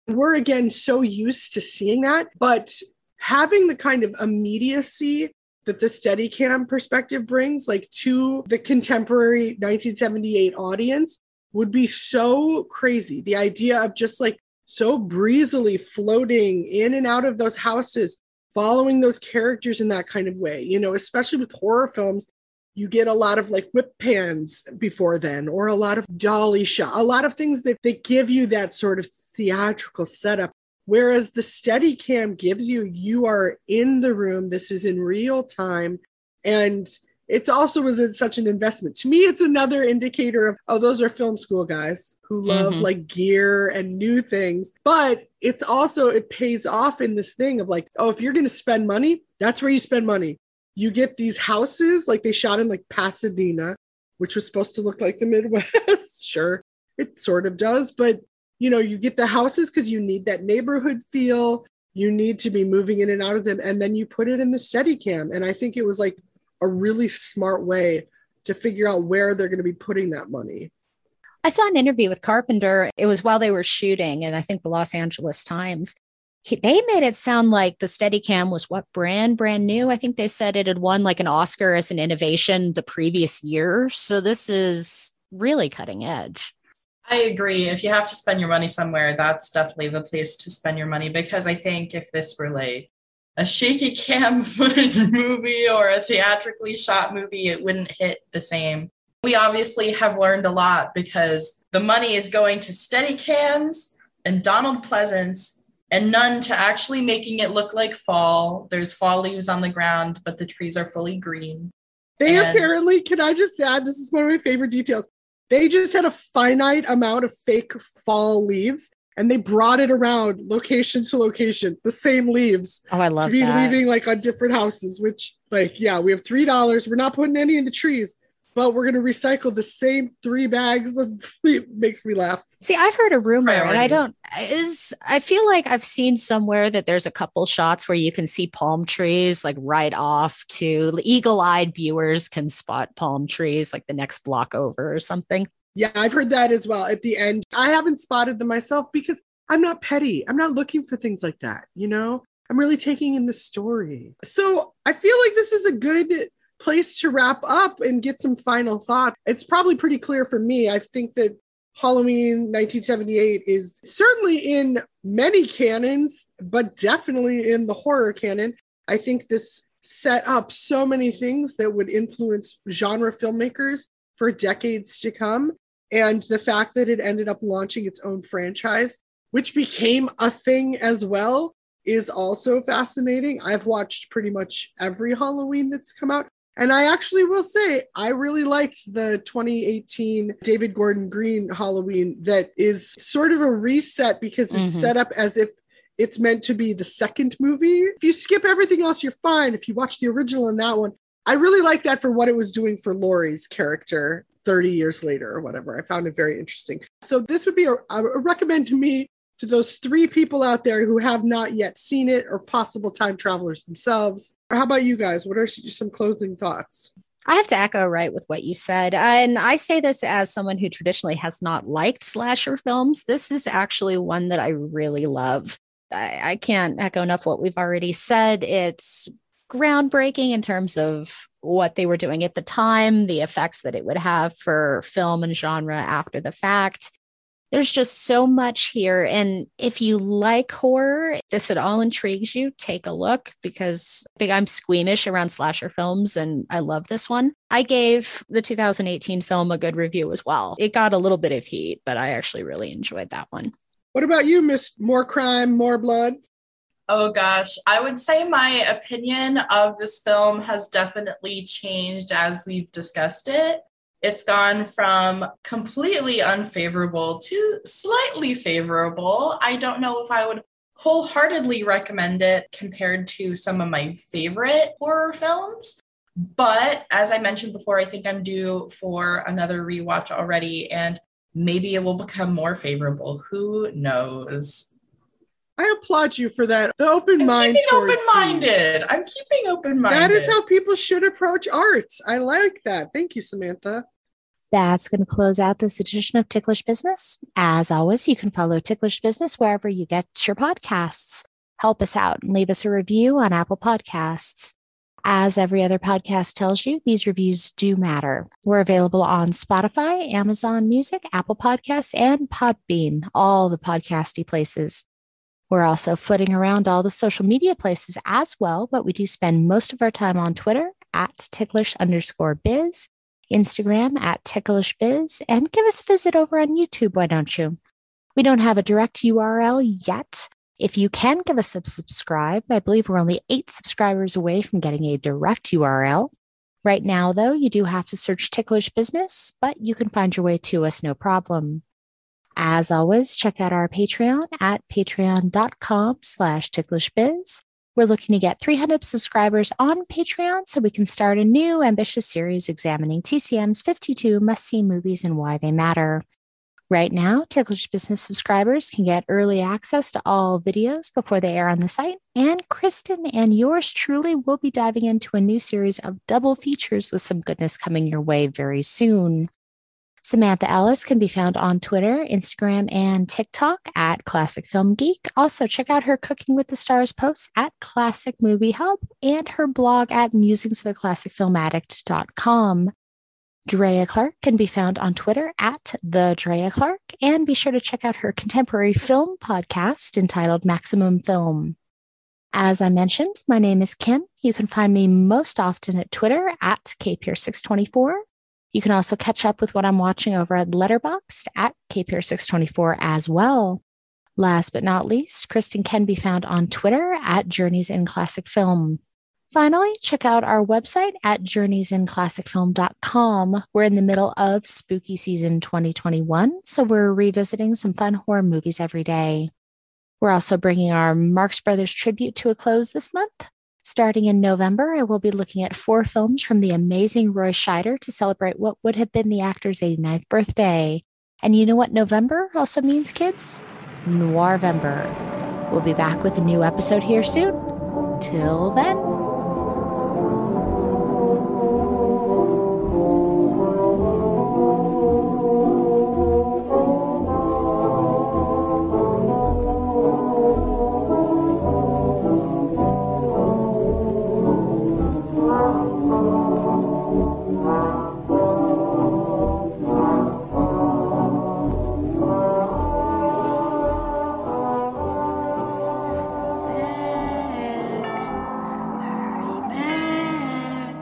We're again so used to seeing that, but having the kind of immediacy that the Steadicam perspective brings, like to the contemporary 1978 audience, would be so crazy. The idea of just like so breezily floating in and out of those houses, following those characters in that kind of way, you know, especially with horror films. You get a lot of like whip pans before then, or a lot of dolly shot, a lot of things that they give you that sort of theatrical setup. Whereas the Steadicam gives you, you are in the room. This is in real time. And it also was such an investment. To me, it's another indicator of, oh, those are film school guys who love mm-hmm. like gear and new things. But it's also, it pays off in this thing of like, oh, if you're going to spend money, that's where you spend money. You get these houses, like they shot in like Pasadena, which was supposed to look like the Midwest. sure, it sort of does, but you know, you get the houses because you need that neighborhood feel. You need to be moving in and out of them. And then you put it in the Steadicam. And I think it was like a really smart way to figure out where they're going to be putting that money. I saw an interview with Carpenter. It was while they were shooting, and I think the Los Angeles Times. He, they made it sound like the Steadicam was what brand, brand new. I think they said it had won like an Oscar as an innovation the previous year. So this is really cutting edge. I agree. If you have to spend your money somewhere, that's definitely the place to spend your money because I think if this were like a shaky cam footage movie or a theatrically shot movie, it wouldn't hit the same. We obviously have learned a lot because the money is going to Steadicams and Donald Pleasence and none to actually making it look like fall. There's fall leaves on the ground, but the trees are fully green. They and apparently, can I just add, this is one of my favorite details. They just had a finite amount of fake fall leaves and they brought it around location to location, the same leaves Oh, I love to be that. leaving like on different houses, which like, yeah, we have three dollars. We're not putting any in the trees, but we're gonna recycle the same three bags of it makes me laugh. See, I've heard a rumor, and I don't. Is I feel like I've seen somewhere that there's a couple shots where you can see palm trees like right off to eagle-eyed viewers can spot palm trees like the next block over or something. Yeah, I've heard that as well at the end. I haven't spotted them myself because I'm not petty. I'm not looking for things like that, you know? I'm really taking in the story. So I feel like this is a good place to wrap up and get some final thoughts. It's probably pretty clear for me. I think that Halloween 1978 is certainly in many canons, but definitely in the horror canon. I think this set up so many things that would influence genre filmmakers for decades to come. And the fact that it ended up launching its own franchise, which became a thing as well, is also fascinating. I've watched pretty much every Halloween that's come out. And I actually will say, I really liked the 2018 David Gordon Green Halloween that is sort of a reset because it's Mhm. set up as if it's meant to be the second movie. If you skip everything else, you're fine. If you watch the original and that one, I really like that for what it was doing for Laurie's character 30 years later or whatever. I found it very interesting. So this would be a, a recommend to me to those three people out there who have not yet seen it or possible time travelers themselves. How about you guys? What are some closing thoughts? I have to echo right with what you said. Uh, and I say this as someone who traditionally has not liked slasher films. This is actually one that I really love. I, I can't echo enough what we've already said. It's groundbreaking in terms of what they were doing at the time, the effects that it would have for film and genre after the fact. There's just so much here. And if you like horror, if this at all intrigues you, take a look because I think I'm squeamish around slasher films and I love this one. I gave the 2018 film a good review as well. It got a little bit of heat, but I actually really enjoyed that one. What about you, Miss More Crime, More Blood? Oh gosh, I would say my opinion of this film has definitely changed as we've discussed it. It's gone from completely unfavorable to slightly favorable. I don't know if I would wholeheartedly recommend it compared to some of my favorite horror films. But as I mentioned before, I think I'm due for another rewatch already, and maybe it will become more favorable. Who knows? I applaud you for that. The open I'm mind. Keeping open-minded. things. I'm keeping open-minded. That is how people should approach art. I like that. Thank you, Samantha. That's going to close out this edition of Ticklish Business. As always, you can follow Ticklish Business wherever you get your podcasts. Help us out and leave us a review on Apple Podcasts. As every other podcast tells you, these reviews do matter. We're available on Spotify, Amazon Music, Apple Podcasts, and Podbean, all the podcasty places. We're also flitting around all the social media places as well, but we do spend most of our time on Twitter at ticklish underscore biz, Instagram at ticklish biz, and give us a visit over on YouTube, why don't you? We don't have a direct URL yet. If you can give us a subscribe, I believe we're only eight subscribers away from getting a direct URL. Right now, though, you do have to search Ticklish Business, but you can find your way to us no problem. As always, check out our Patreon at patreon.com slash ticklishbiz. We're looking to get 300 subscribers on Patreon so we can start a new ambitious series examining TCM's 52 must-see movies and why they matter. Right now, Ticklish Business subscribers can get early access to all videos before they air on the site, and Kristen and yours truly will be diving into a new series of double features with some goodness coming your way very soon. Samantha Ellis can be found on Twitter, Instagram, and TikTok at Classic Film Geek. Also, check out her Cooking with the Stars posts at Classic Movie Hub and her blog at musingsofaClassicFilmAddict.com. Drea Clark can be found on Twitter at the Drea Clark, and be sure to check out her contemporary film podcast entitled Maximum Film. As I mentioned, my name is Kim. You can find me most often at Twitter at KPier624. You can also catch up with what I'm watching over at Letterboxd at KPier624 as well. Last but not least, Kristen can be found on Twitter at Journeys in Classic Film. Finally, check out our website at journeysinclassicfilm.com. We're in the middle of spooky season 2021, so we're revisiting some fun horror movies every day. We're also bringing our Marx Brothers tribute to a close this month. Starting in November, I will be looking at four films from the amazing Roy Scheider to celebrate what would have been the actor's 89th birthday. And you know what November also means, kids? Noirvember. We'll be back with a new episode here soon. Till then.